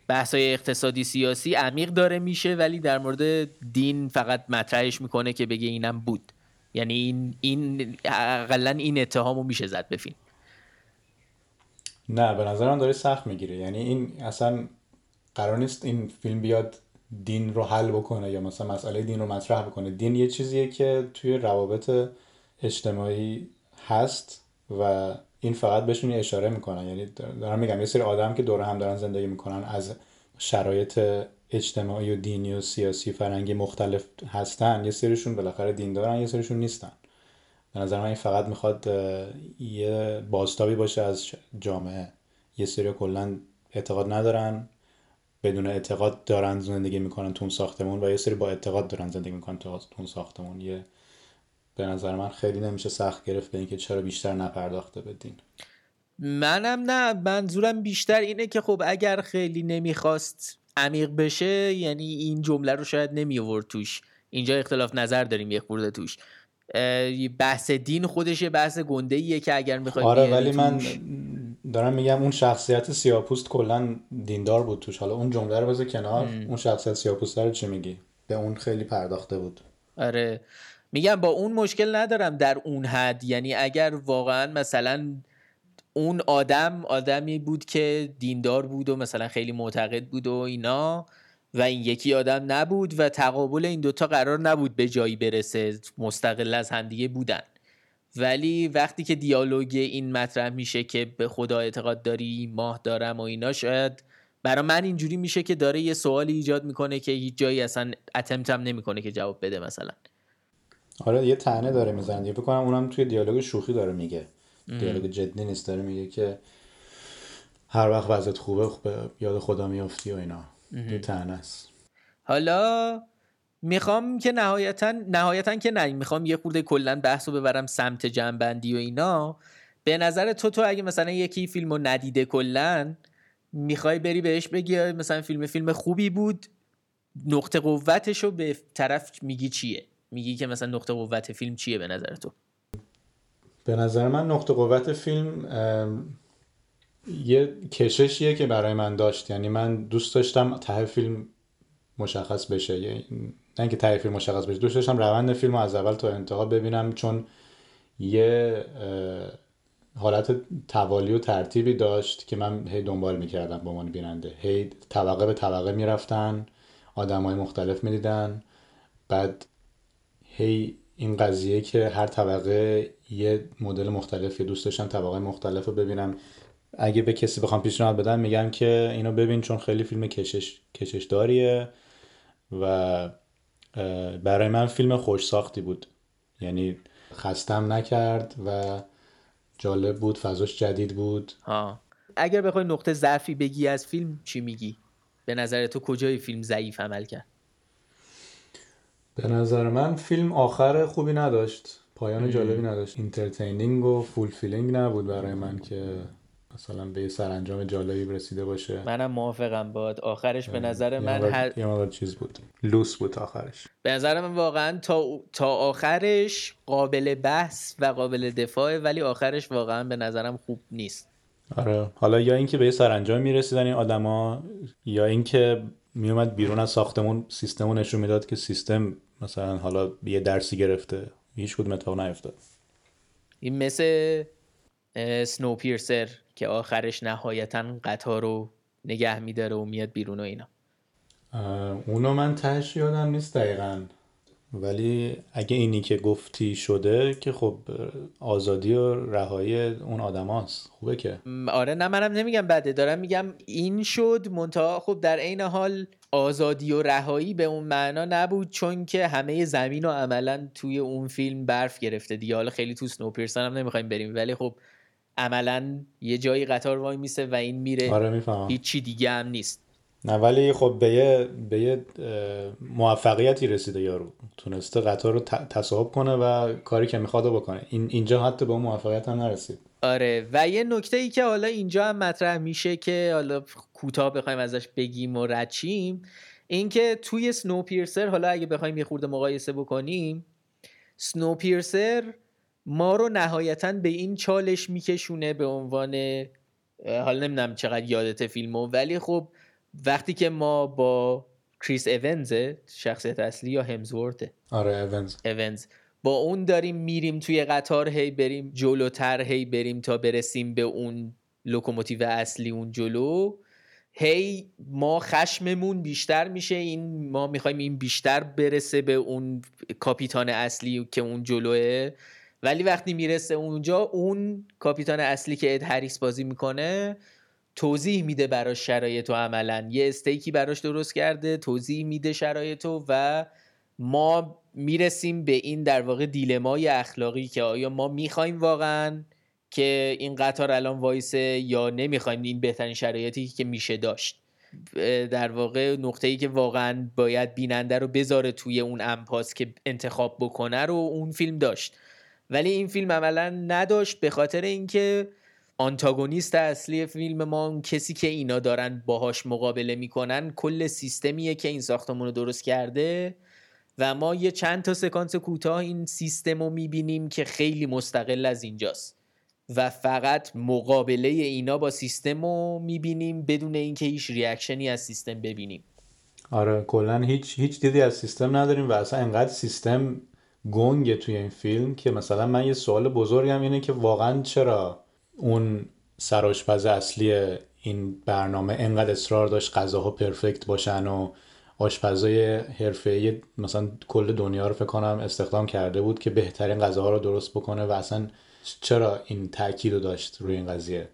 بحثای اقتصادی سیاسی عمیق داره میشه ولی در مورد دین فقط مطرحش می‌کنه که بگه اینم بود. یعنی این این اقلا این اتهامو میشه زد به فیلم. نه به نظرم داره سخت می‌گیره. یعنی این اصلا قرار نیست این فیلم بیاد دین رو حل بکنه یا مثلا مسئله دین رو مطرح بکنه. دین یه چیزیه که توی روابط اجتماعی هست و این فقط بهشون اشاره می‌کنن. یعنی دارم میگم یه سری آدم که دور هم دارن زندگی می‌کنن از شرایط اجتماعی و دینی و سیاسی فرنگی مختلف هستن. یه سریشون بالاخره دین دارن یه سریشون نیستن. به نظر من این فقط می‌خواد یه بازتابی باشه از جامعه. یه سری کلا اعتقاد ندارن. بدون اعتقاد دارن زندگی می‌کنن تو اون ساختمون و یه سری با اعتقاد دارن زندگی می‌کنن تو اون ساختمون. یه به نظر من خیلی نمیشه سخت گرفت به اینکه چرا بیشتر نپرداخته بدین. منم نه منظورم بیشتر اینه که خب اگر خیلی نمی‌خواست عمیق بشه یعنی این جمله رو شاید نمی آورد توش. اینجا اختلاف نظر داریم یه خورده توش. بحث دین خودش بحث گنده ایه که اگر می‌خوای آره ولی من دارم میگم اون شخصیت سیاپوست کلا دیندار بود توش. حالا اون جمله رو بذار کنار. اون شخصیت سیاپوست رو چی میگی؟ به اون خیلی پرداخته بود. آره. میگم با اون مشکل ندارم در اون حد. یعنی اگر واقعا مثلا اون آدم آدمی بود که دیندار بود و مثلا خیلی معتقد بود و اینا و این یکی آدم نبود و تقابل این دوتا قرار نبود به جایی برسه. مستقل از همدیگه بودن. ولی وقتی که دیالوگ این مطرح میشه که به خدا اعتقاد داری ماه دارم و اینا شاید برای من اینجوری میشه که داره یه سوالی ایجاد می‌کنه که هیچ جایی اصلا اتمتم نمی‌کنه که جواب بده مثلا. آره یه تنه داره می‌زنه. فکر کنم اونم توی دیالوگ شوخی داره میگه. دیالوگ جدی نیست داره میگه که هر وقت وضعیت خوبه خوبه یاد خدا میافتی و اینا. یه تنه است. حالا می‌خوام که نهایتا نهایتا که نه می‌خوام یه خورده کلا بحث رو ببرم سمت جنبندی و اینا. به نظر تو تو اگه مثلا یکی فیلم رو ندیده کلا می‌خوای بری بهش بگی مثلا فیلم فیلم خوبی بود نقطه قوتش رو به طرف میگی چیه؟ میگی که مثلا نقطه قوت فیلم چیه به نظر تو؟ به نظر من نقطه قوت فیلم یه کششیه که برای من داشت. یعنی من دوست داشتم ته فیلم مشخص بشه. نه اینکه فیلم مشخص بشه. دوست داشتم روند فیلم رو از اول تا انتها ببینم چون یه حالت توالی و ترتیبی داشت که من هی دنبال می‌کردم به عنوان بیننده. هی طبقه به طبقه می‌رفتن آدم های مختلف می‌دیدن. بعد هی این قضیه که هر طبقه یه مدل مختلفی دوست داشتم طبقه مختلف رو ببینم. اگه به کسی بخوام پیشنهاد بدم میگم که اینو ببین چون خیلی فیلم کشش کشش داریه و برای من فیلم خوش ساختی بود. یعنی خستم نکرد و جالب بود فضاش جدید بود. ها اگر بخوای نقطه ضعفی بگی از فیلم چی میگی؟ به نظر تو کجای فیلم ضعیف عمل کرد؟ به نظر من فیلم آخر خوبی نداشت. پایان جالبی نداشت. entertaining و fulfilling نبود برای من که مثلا به یه سرانجام جالبی رسیده باشه. منم موافقم بات. آخرش به نظر من هر... یه چیز بود. لوس بود آخرش. به نظر من واقعا تا, تا آخرش قابل بحث و قابل دفاعه ولی آخرش واقعا به نظرم خوب نیست. آره. حالا یا اینکه به یه سرانجام می‌رسیدن این آدما یا اینکه میومد بیرون از ساختمون سیستمو نشون می‌داد که سیستم مثلا حالا یه درسی گرفته. هیچ کدوم اتفاق نیفتاد. این مثل سنو پیرسر که آخرش نهایتا قطار رو نگه میداره و میاد بیرون و اینا. اونو من تهش یادم نیست دقیقا. ولی اگه اینی که گفتی شده که خب آزادی و رهایی اون آدم خوبه که. آره نه منم نمیگم بده. دارم میگم این شد منتها خب در عین حال آزادی و رهایی به اون معنا نبود چون که همه زمین و عملا توی اون فیلم برف گرفته دیگه. حالا خیلی تو سنوپیرسن هم نمی‌خوایم بریم ولی خب عملا یه جایی قطار وای میسه و این میره. آره هیچی دیگه هم نیست. نه ولی خب به یه, به یه موفقیتی رسیده یارو. تونسته قطار رو تصاحب کنه و کاری که می‌خواد بکنه. این اینجا حتی به اون موفقیت هم نرسید. آره. و یه نکته ای که حالا اینجا هم مطرح میشه که حالا کوتاه بخوایم ازش بگیم و رچیم اینکه توی سنو پیرسر حالا اگه بخوایم یه خورده مقایسه بکنیم سنو پیرسر ما رو نهایتا به این چالش میکشونه به عنوان حالا نمی‌دونم چقدر یادت فیلمو ولی خب وقتی که ما با کریس ایونز شخصیت اصلی یا همزورته. آره ایونز. ایونز. با اون داریم میریم توی قطار هی بریم جلوتر هی بریم تا برسیم به اون لوکوموتیو اصلی اون جلو. هی ما خشممون بیشتر میشه این ما می‌خوایم این بیشتر برسه به اون کاپیتان اصلی که اون جلوه. ولی وقتی می‌رسه اونجا اون کاپیتان اصلی که اد هریس بازی می‌کنه توضیح میده براش شرایط و عملا. یه استیکی براش درست کرده توضیح میده شرایط و ما می‌رسیم به این در واقع دیلمای اخلاقی که آیا ما می‌خوایم واقعا که این قطار الان وایسه یا نمی‌خوایم این بهترین شرایطی که میشه داشت. در واقع نقطه ای که واقعا باید بیننده رو بذاره توی اون امپاس که انتخاب بکنه رو اون فیلم داشت. ولی این فیلم عملا نداشت به خاطر اینکه آنتاگونیست اصلی فیلم ما کسی که اینا دارن باهاش مقابله می‌کنن کل سیستمیه که این ساختمون رو درست کرده و ما یه چند تا سکانس کوتاه این سیستم رو می‌بینیم که خیلی مستقل از اینجاست و فقط مقابله اینا با سیستم رو می‌بینیم بدون اینکه هیچ ریاکشنی از سیستم ببینیم. آره کلا هیچ هیچ دیدی از سیستم نداریم و اصلا انقدر سیستم گنگه توی این فیلم که مثلا من یه سوال بزرگم اینه که واقعا چرا اون سراشپز اصلی این برنامه انقدر اصرار داشت غذاها پرفکت باشن و آشپزای حرفه‌ای مثلا کل دنیا رو فکر کنم استخدام کرده بود که بهترین غذاها رو درست بکنه و اصلا چرا این تاکید رو داشت روی این قضیه؟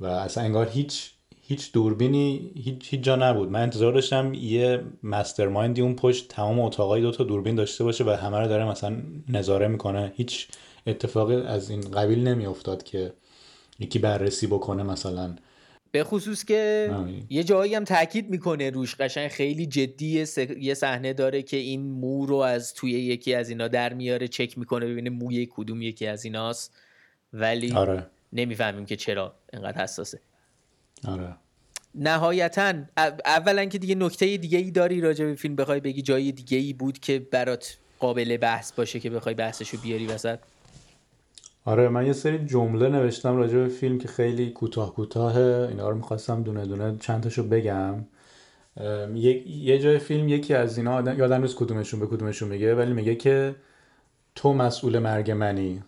و اصلا انگار هیچ هیچ دوربینی هیچ, هیچ جا نبود. من انتظار داشتم یه مسترمایندی اون پشت تمام اتاقای دو تا دوربین داشته باشه و همه رو داره مثلا نظاره می‌کنه. هیچ اتفاقی از این قبیل نمیافتاد که یکی بررسی بکنه مثلا. به خصوص که یه جایی هم تاکید می‌کنه روش قشنگ. خیلی جدی یه صحنه داره که این مو رو از توی یکی از اینا در میاره چک می‌کنه ببینه موی کدوم یکی از ایناست. ولی آره. نمی‌فهمیم که چرا اینقدر حساسه. آره. نهایتا اولا که دیگه نکته دیگه ای داری راجع به فیلم بخوای بگی جای دیگه ای بود که برات قابل بحث باشه که بخوای بحثشو بیاری وسط؟ آره من یه سری جمله نوشتم راجع به فیلم که خیلی کوتاه کوتاه اینا رو می‌خواستم دونه دونه چند تاشو بگم یه جای فیلم یکی از اینا آدم یادم نیست کدومشون به کدومشون میگه ولی میگه که تو مسئول مرگ منی.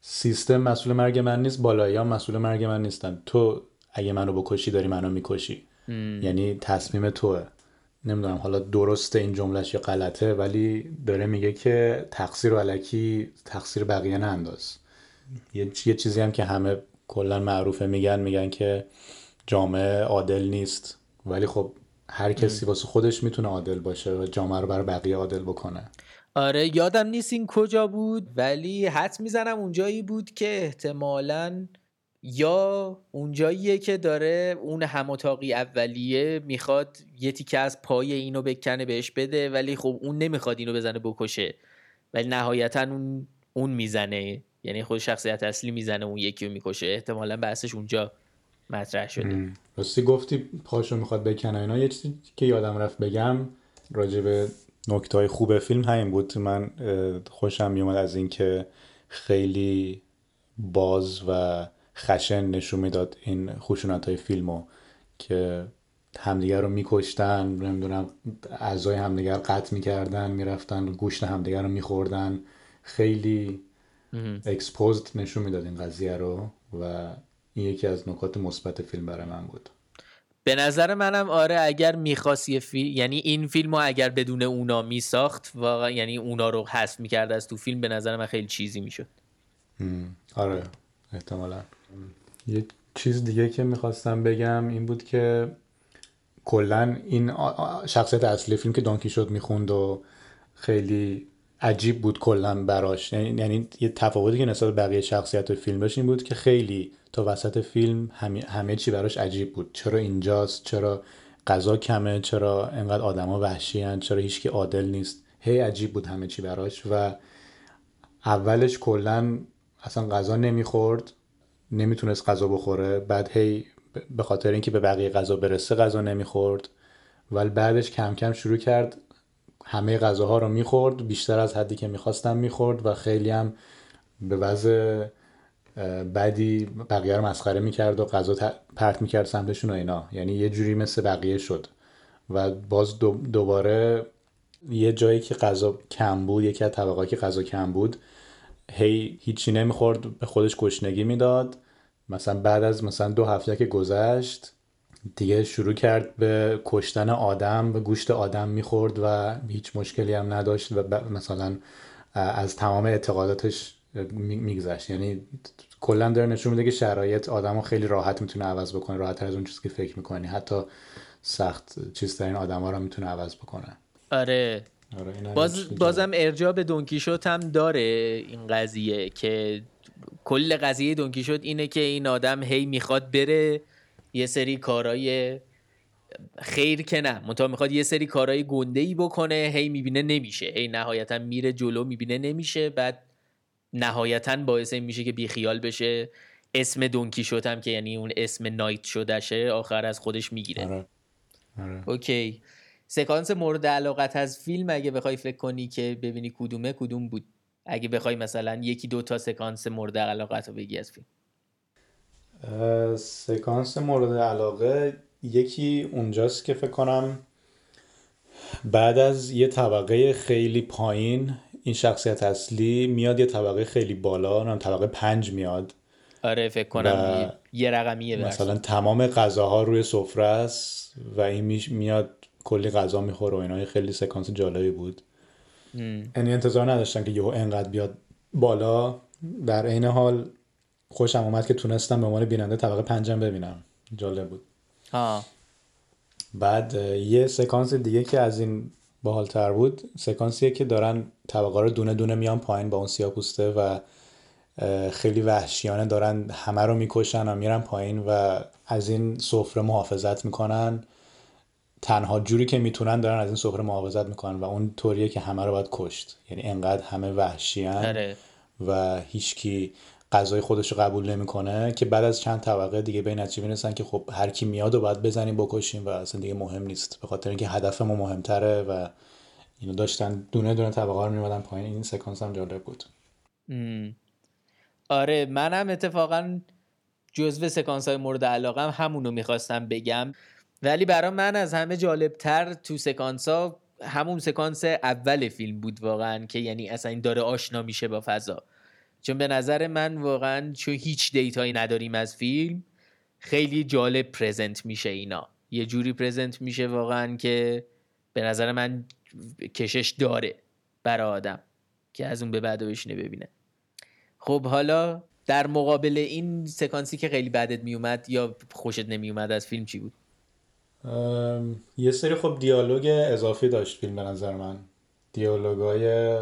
سیستم مسئول مرگ من نیست بالایی ها مسئول مرگ من نیستن. تو اگه منو بکشی داری منو می‌کشی. یعنی تصمیم توه. نمی‌دونم حالا درسته این جملهش یا غلطه ولی داره میگه که تقصیر و علکی تقصیر بقیه ننداز یه, یه چیزی هم که همه کلا معروفه میگن میگن که جامعه عادل نیست. ولی خب هر کسی واسه خودش می‌تونه عادل باشه و جامعه رو برای بقیه عادل بکنه. آره یادم نیست این کجا بود ولی حد می‌زنم اونجایی بود که احتمالا یا اونجاییه که داره اون هماتاقی اولیه می‌خواد یه تیکه از پای اینو بکنه بهش بده ولی خب اون نمی‌خواد اینو بزنه بکشه. ولی نهایتا اون اون می‌زنه. یعنی خود شخصیت اصلی می‌زنه اون یکی رو می‌کشه. احتمالا بحثش اونجا مطرح شده. راستی گفتی پاشو می‌خواد بکنه اینا. یه چیزی که یادم رفت بگم راجع به نکته های خوب فیلم همین بود. من خوشم میومد از اینکه خیلی باز و خشن نشون می‌داد این خشونت های فیلمو که همدیگر رو میکشتن نمی‌دونم اعضای همدیگر قطع می‌کردن می‌رفتن گوشت همدیگر رو میخوردن. خیلی اکسپوزد نشون می‌داد این قضیه رو و این یکی از نکات مثبت فیلم برای من بود. به نظر منم آره اگر می‌خواست فیلم یعنی این فیلم رو اگر بدون اونا میساخت واقعا یعنی اونا رو حذف می‌کرد از تو فیلم به نظر من خیلی چیزی می‌شد. آره احتمالا. یه چیز دیگه که می‌خواستم بگم این بود که کلا این شخصیت اصلی فیلم که دانکی شد می‌خوند و خیلی عجیب بود کلا براش. یعنی, یعنی یه تفاوتی که نسبت بقیه شخصیت فیلم داشت این بود که خیلی تا وسط فیلم همه, همه چی براش عجیب بود. چرا اینجاست؟ چرا غذا کمه؟ چرا انقدر آدما وحشی هن؟ چرا هیچکی عادل نیست؟ هی عجیب بود همه چی براش و اولش کلا اصلا غذا نمی‌خورد. نمی‌تونست غذا بخوره. بعد هی به خاطر اینکه به بقیه غذا برسه غذا نمی‌خورد. ولی بعدش کم کم شروع کرد همه غذاها رو می‌خورد بیشتر از حدی که می‌خواستم می‌خورد و خیلی هم به وضع بعدی بقیه رو مسخره می‌کرد و غذا پرت می‌کرد سمتشون و اینا. یعنی یه جوری مثل بقیه شد. و باز دوباره یه جایی که غذا کم بود یکی از طبقه که غذا کم بود هی هیچی نمی‌خورد به خودش گشنگی می‌داد. مثلا بعد از مثلا دو هفته که گذشت دیگه شروع کرد به کشتن آدم به گوشت آدم می‌خورد و هیچ مشکلی هم نداشت و مثلا از تمام اعتقاداتش میگذشت. یعنی کلا داره نشون میده که شرایط آدم خیلی راحت می‌تونه عوض بکنه راحت از اون چیزی که فکر می‌کنی. حتی سخت چیز این آدم ها رو می‌تونه عوض بکنه. آره. آره باز بازم ارجاع به دونکیشوت هم داره این قضیه که کل قضیه دونکیشوت اینه که این آدم هی می‌خواد بره یه سری کارای خیر که نه. منتها می‌خواد یه سری کارهای گنده ای بکنه هی می‌بینه نمیشه. هی نهایتا میره جلو می‌بینه نمیشه. بعد نهایتا باعث این میشه که بیخیال بشه. اسم دونکی شد هم که یعنی اون اسم نایت شدهشه آخر از خودش می‌گیره. آره. آره. اوکی. سکانس مورد علاقت از فیلم اگه بخوای فکر کنی که ببینی کدومه کدوم بود؟ اگه بخوای مثلا یکی دو تا سکانس مورد علاقت رو بگی از فیلم. سکانس مورد علاقه یکی اونجاست که فکر کنم بعد از یه طبقه خیلی پایین این شخصیت اصلی میاد یه طبقه خیلی بالا هم طبقه پنج میاد. آره فکر کنم یه رقمیه مثلا تمام غذاها روی سفره است و این میاد کلی غذا می‌خوره و اینا خیلی سکانس جالبی بود. یعنی انتظار نداشتم که یهو انقدر بیاد بالا. در عین حال خوشم اومد که تونستم به عنوان بیننده طبقه پنجم ببینم. جالب بود. ها. بعد یه سکانس دیگه که از این باحالتر بود سکانسیه که دارن طبقه رو دونه دونه میان پایین با اون سیاپوسته و خیلی وحشیانه دارن همه رو می‌کشن و میرن پایین و از این سفره محافظت می‌کنن. تنها جوری که می‌تونن دارن از این سفره محافظت می‌کنن و اون طوریه که همه رو باید کشت. یعنی انقدر همه وحشیان آره. و هیچکی غذای خودش رو قبول نمی‌کنه که بعد از چند طبقه دیگه به نتیجه می‌رسن که خب هر کی میاد و باید بزنیم بکشیم و اصلا دیگه مهم نیست. به خاطر اینکه هدف ما مهمتره و اینو داشتن دونه دونه طبقه رو میمدن پایین. این سکانس هم جالب بود. آره منم اتفاقا جزو سکانس های مورد علاقه هم همونو می‌خواستم بگم. ولی برای من از همه جالبتر تو سکانس ها همون سکانس اول فیلم بود واقعا که یعنی اصلا این داره آشنا میشه با فضا. چون به نظر من واقعا چون هیچ دیتایی نداریم از فیلم خیلی جالب پرزنت میشه اینا. یه جوری پرزنت میشه واقعا که به نظر من کشش داره برای آدم که از اون به بعد بشینه ببینه. خب حالا در مقابل این سکانسی که خیلی بدت میومد یا خوشت نمیومد از فیلم چی بود؟ یه سری خب دیالوگ اضافی داشت فیلم به نظر من. دیالوگای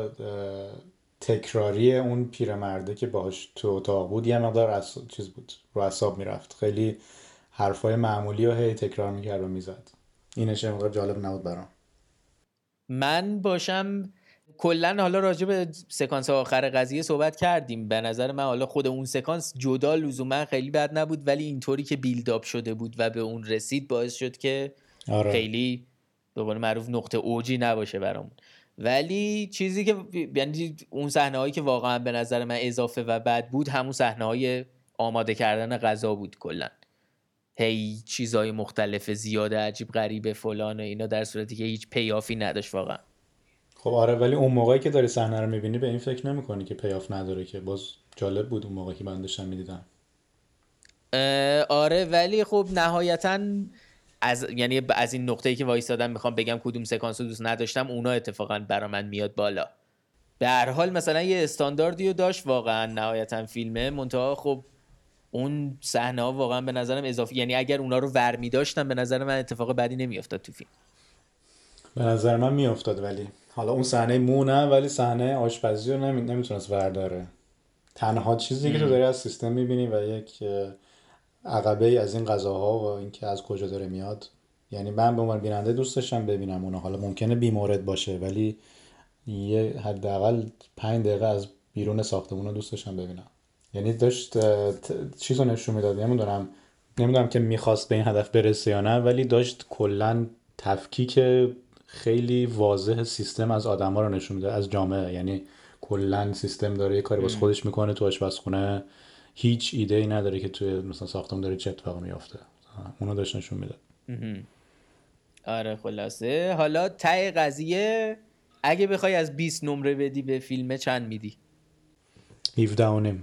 تکراری اون پیرمرده که باش تو اتاق بود یه مقدار چیز بود رو اصاب می‌رفت. خیلی حرفای معمولی و هی تکرار می‌کرد و می‌زد. اینش مقدار جالب نبود برام. من باشم کلا حالا راجع به سکانس آخر قضیه صحبت کردیم. به نظر من حالا خود اون سکانس جدا لزوما خیلی بد نبود ولی اینطوری که بیلداپ شده بود و به اون رسید باعث شد که آره. خیلی به قول معروف نقطه اوجی نباشه برامون. ولی چیزی که یعنی اون صحنه هایی که واقعا به نظر من اضافه و بد بود همون صحنه های آماده کردن غذا بود کلا. هی چیزهای مختلف زیاده عجیب غریبه فلان و اینا در صورتی که هیچ پیافی نداشت واقعا. خب آره ولی اون موقعی که داری صحنه رو می‌بینی به این فکر نمی‌کنی که پیاف نداره که. باز جالب بود اون موقعی که من داشتم می‌دیدم. آره ولی خب نهایتا از یعنی از این نقطه‌ای که وایسادم می‌خوام بگم کدوم سکانس رو دوست نداشتم اونا اتفاقا برا من میاد بالا. به هر حال مثلا یه استانداردی رو داشت واقعا نهایتا فیلمه منتها خب اون صحنه ها واقعا به نظرم اضافی یعنی اگر اونا رو ور می داشتم به نظر من اتفاق بدی نمیافتاد تو فیلم. به نظر من میافتاد ولی. حالا اون صحنه مو نه ولی صحنه آشپزی رو نمی... نمی‌تونست ورداره تنها چیزی که تو داری از سیستم می‌بینی و یک عقبه از این غذاها و اینکه از کجا داره میاد یعنی من به عنوان بیننده دوست داشتم ببینم اونو. حالا ممکنه بیمورد باشه ولی یه حداقل پنج دقیقه از بیرون ساختمون رو دوست داشتم ببینم. یعنی داشت چیز رو نشون می‌داد. نمی‌دونم نمی‌دونم که می‌خواست به این هدف برسه یا نه ولی داشت کلا تفکیک خیلی واضح سیستم از آدما رو نشون میده از جامعه. یعنی کلا سیستم داره یه کاری باز خودش می‌کنه تو آشپزخونه. هیچ ایده ای نداره که توی مثلا ساختم داره چه اتفاقی میافته. اونو داشت نشون میده آره خلاصه. حالا ته قضیه اگه بخوای از 20 نمره بدی به فیلم چند میدی؟ 17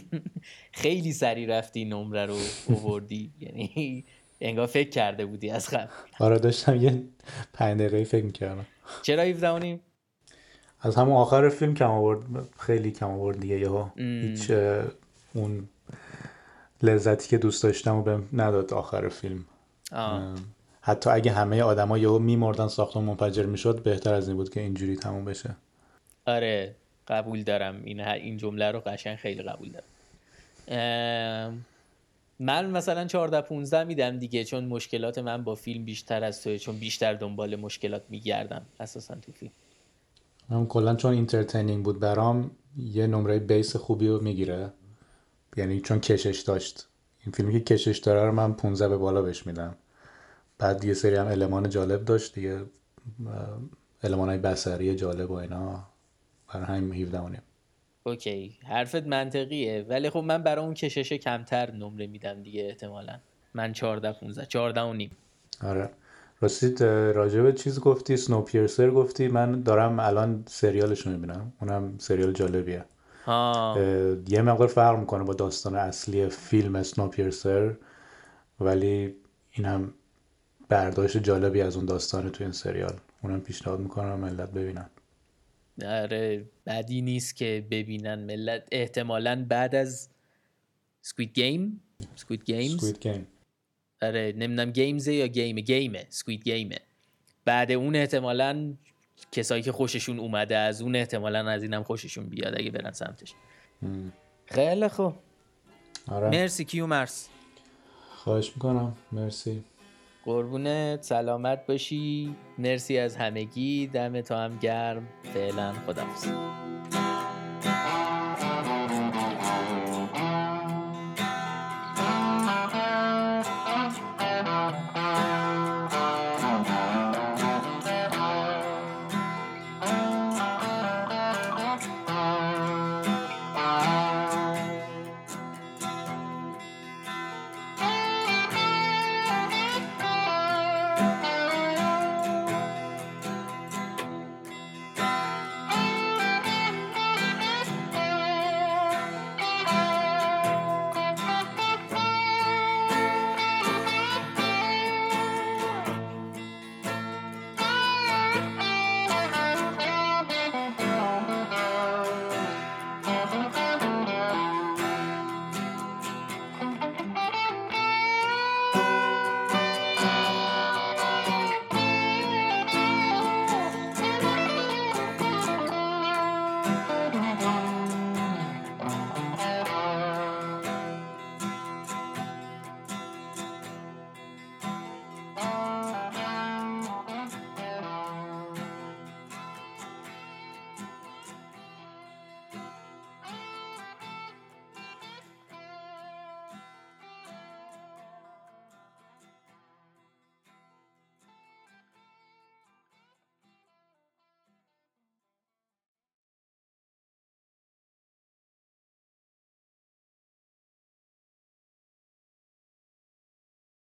(laughs) خیلی سری رفتی نمره رو اووردی. یعنی انگار فکر کرده بودی از قبل. آره داشتم یه پنج دقیقه فکر می‌کردم. چرا 17 از همون آخر فیلم کم آورد خیلی کم آورد دیگه یهو. هیچ اون لذتی که دوست داشتم و بهم نداد آخر فیلم. آه. حتی اگه همه آدما یهو میمردن ساختمون منفجر می‌شد بهتر از این بود که اینجوری تموم بشه. آره قبول دارم. این این جمله رو قشنگ خیلی قبول دارم. من مثلا 14 15 میدم دیگه چون مشکلات من با فیلم بیشتر از توه چون بیشتر دنبال مشکلات میگردم اساسا تو فیلم. من کلا چون entertaining بود برام یه نمره base خوبی رو می‌گیره. یعنی چون کشش داشت. این فیلمی که کشش داره رو من 15 به بالا بهش میدم. بعد یه سری هم المان جالب داشت دیگه. المان های جالب و اینا. برای همین 17 اونیم اوکی حرفت منطقیه ولی خب من برای اون کشش کمتر نمره میدم دیگه احتمالا. من 14 15 14 و نیم. آره. راستید راجب چیز گفتی؟ سنو پیرسر گفتی؟ من دارم الان سریالش رو می‌بینم. اونم سریال جالبیه. ها. یه مقدار فرق می‌کنه با داستان اصلی فیلم Snowpiercer ولی این هم برداشت جالبی از اون داستان تو این سریال. اونم پیشنهاد می‌کنم ملت ببینن. آره بدی نیست که ببینن ملت. احتمالا بعد از Squid Game Squid Games Squid Game آره نمی‌دونم گیمزه یا گیمه گیمه سکوید گیمه بعد اون احتمالا کسایی که خوششون اومده از اون احتمالا از اینم خوششون بیاد اگه برن سمتش. خیلی خوب. آره. مرسی کیو مرس. خواهش می‌کنم. مرسی. قربونت سلامت باشی. مرسی از همگی. دم تو هم گرم. فعلا خدافظ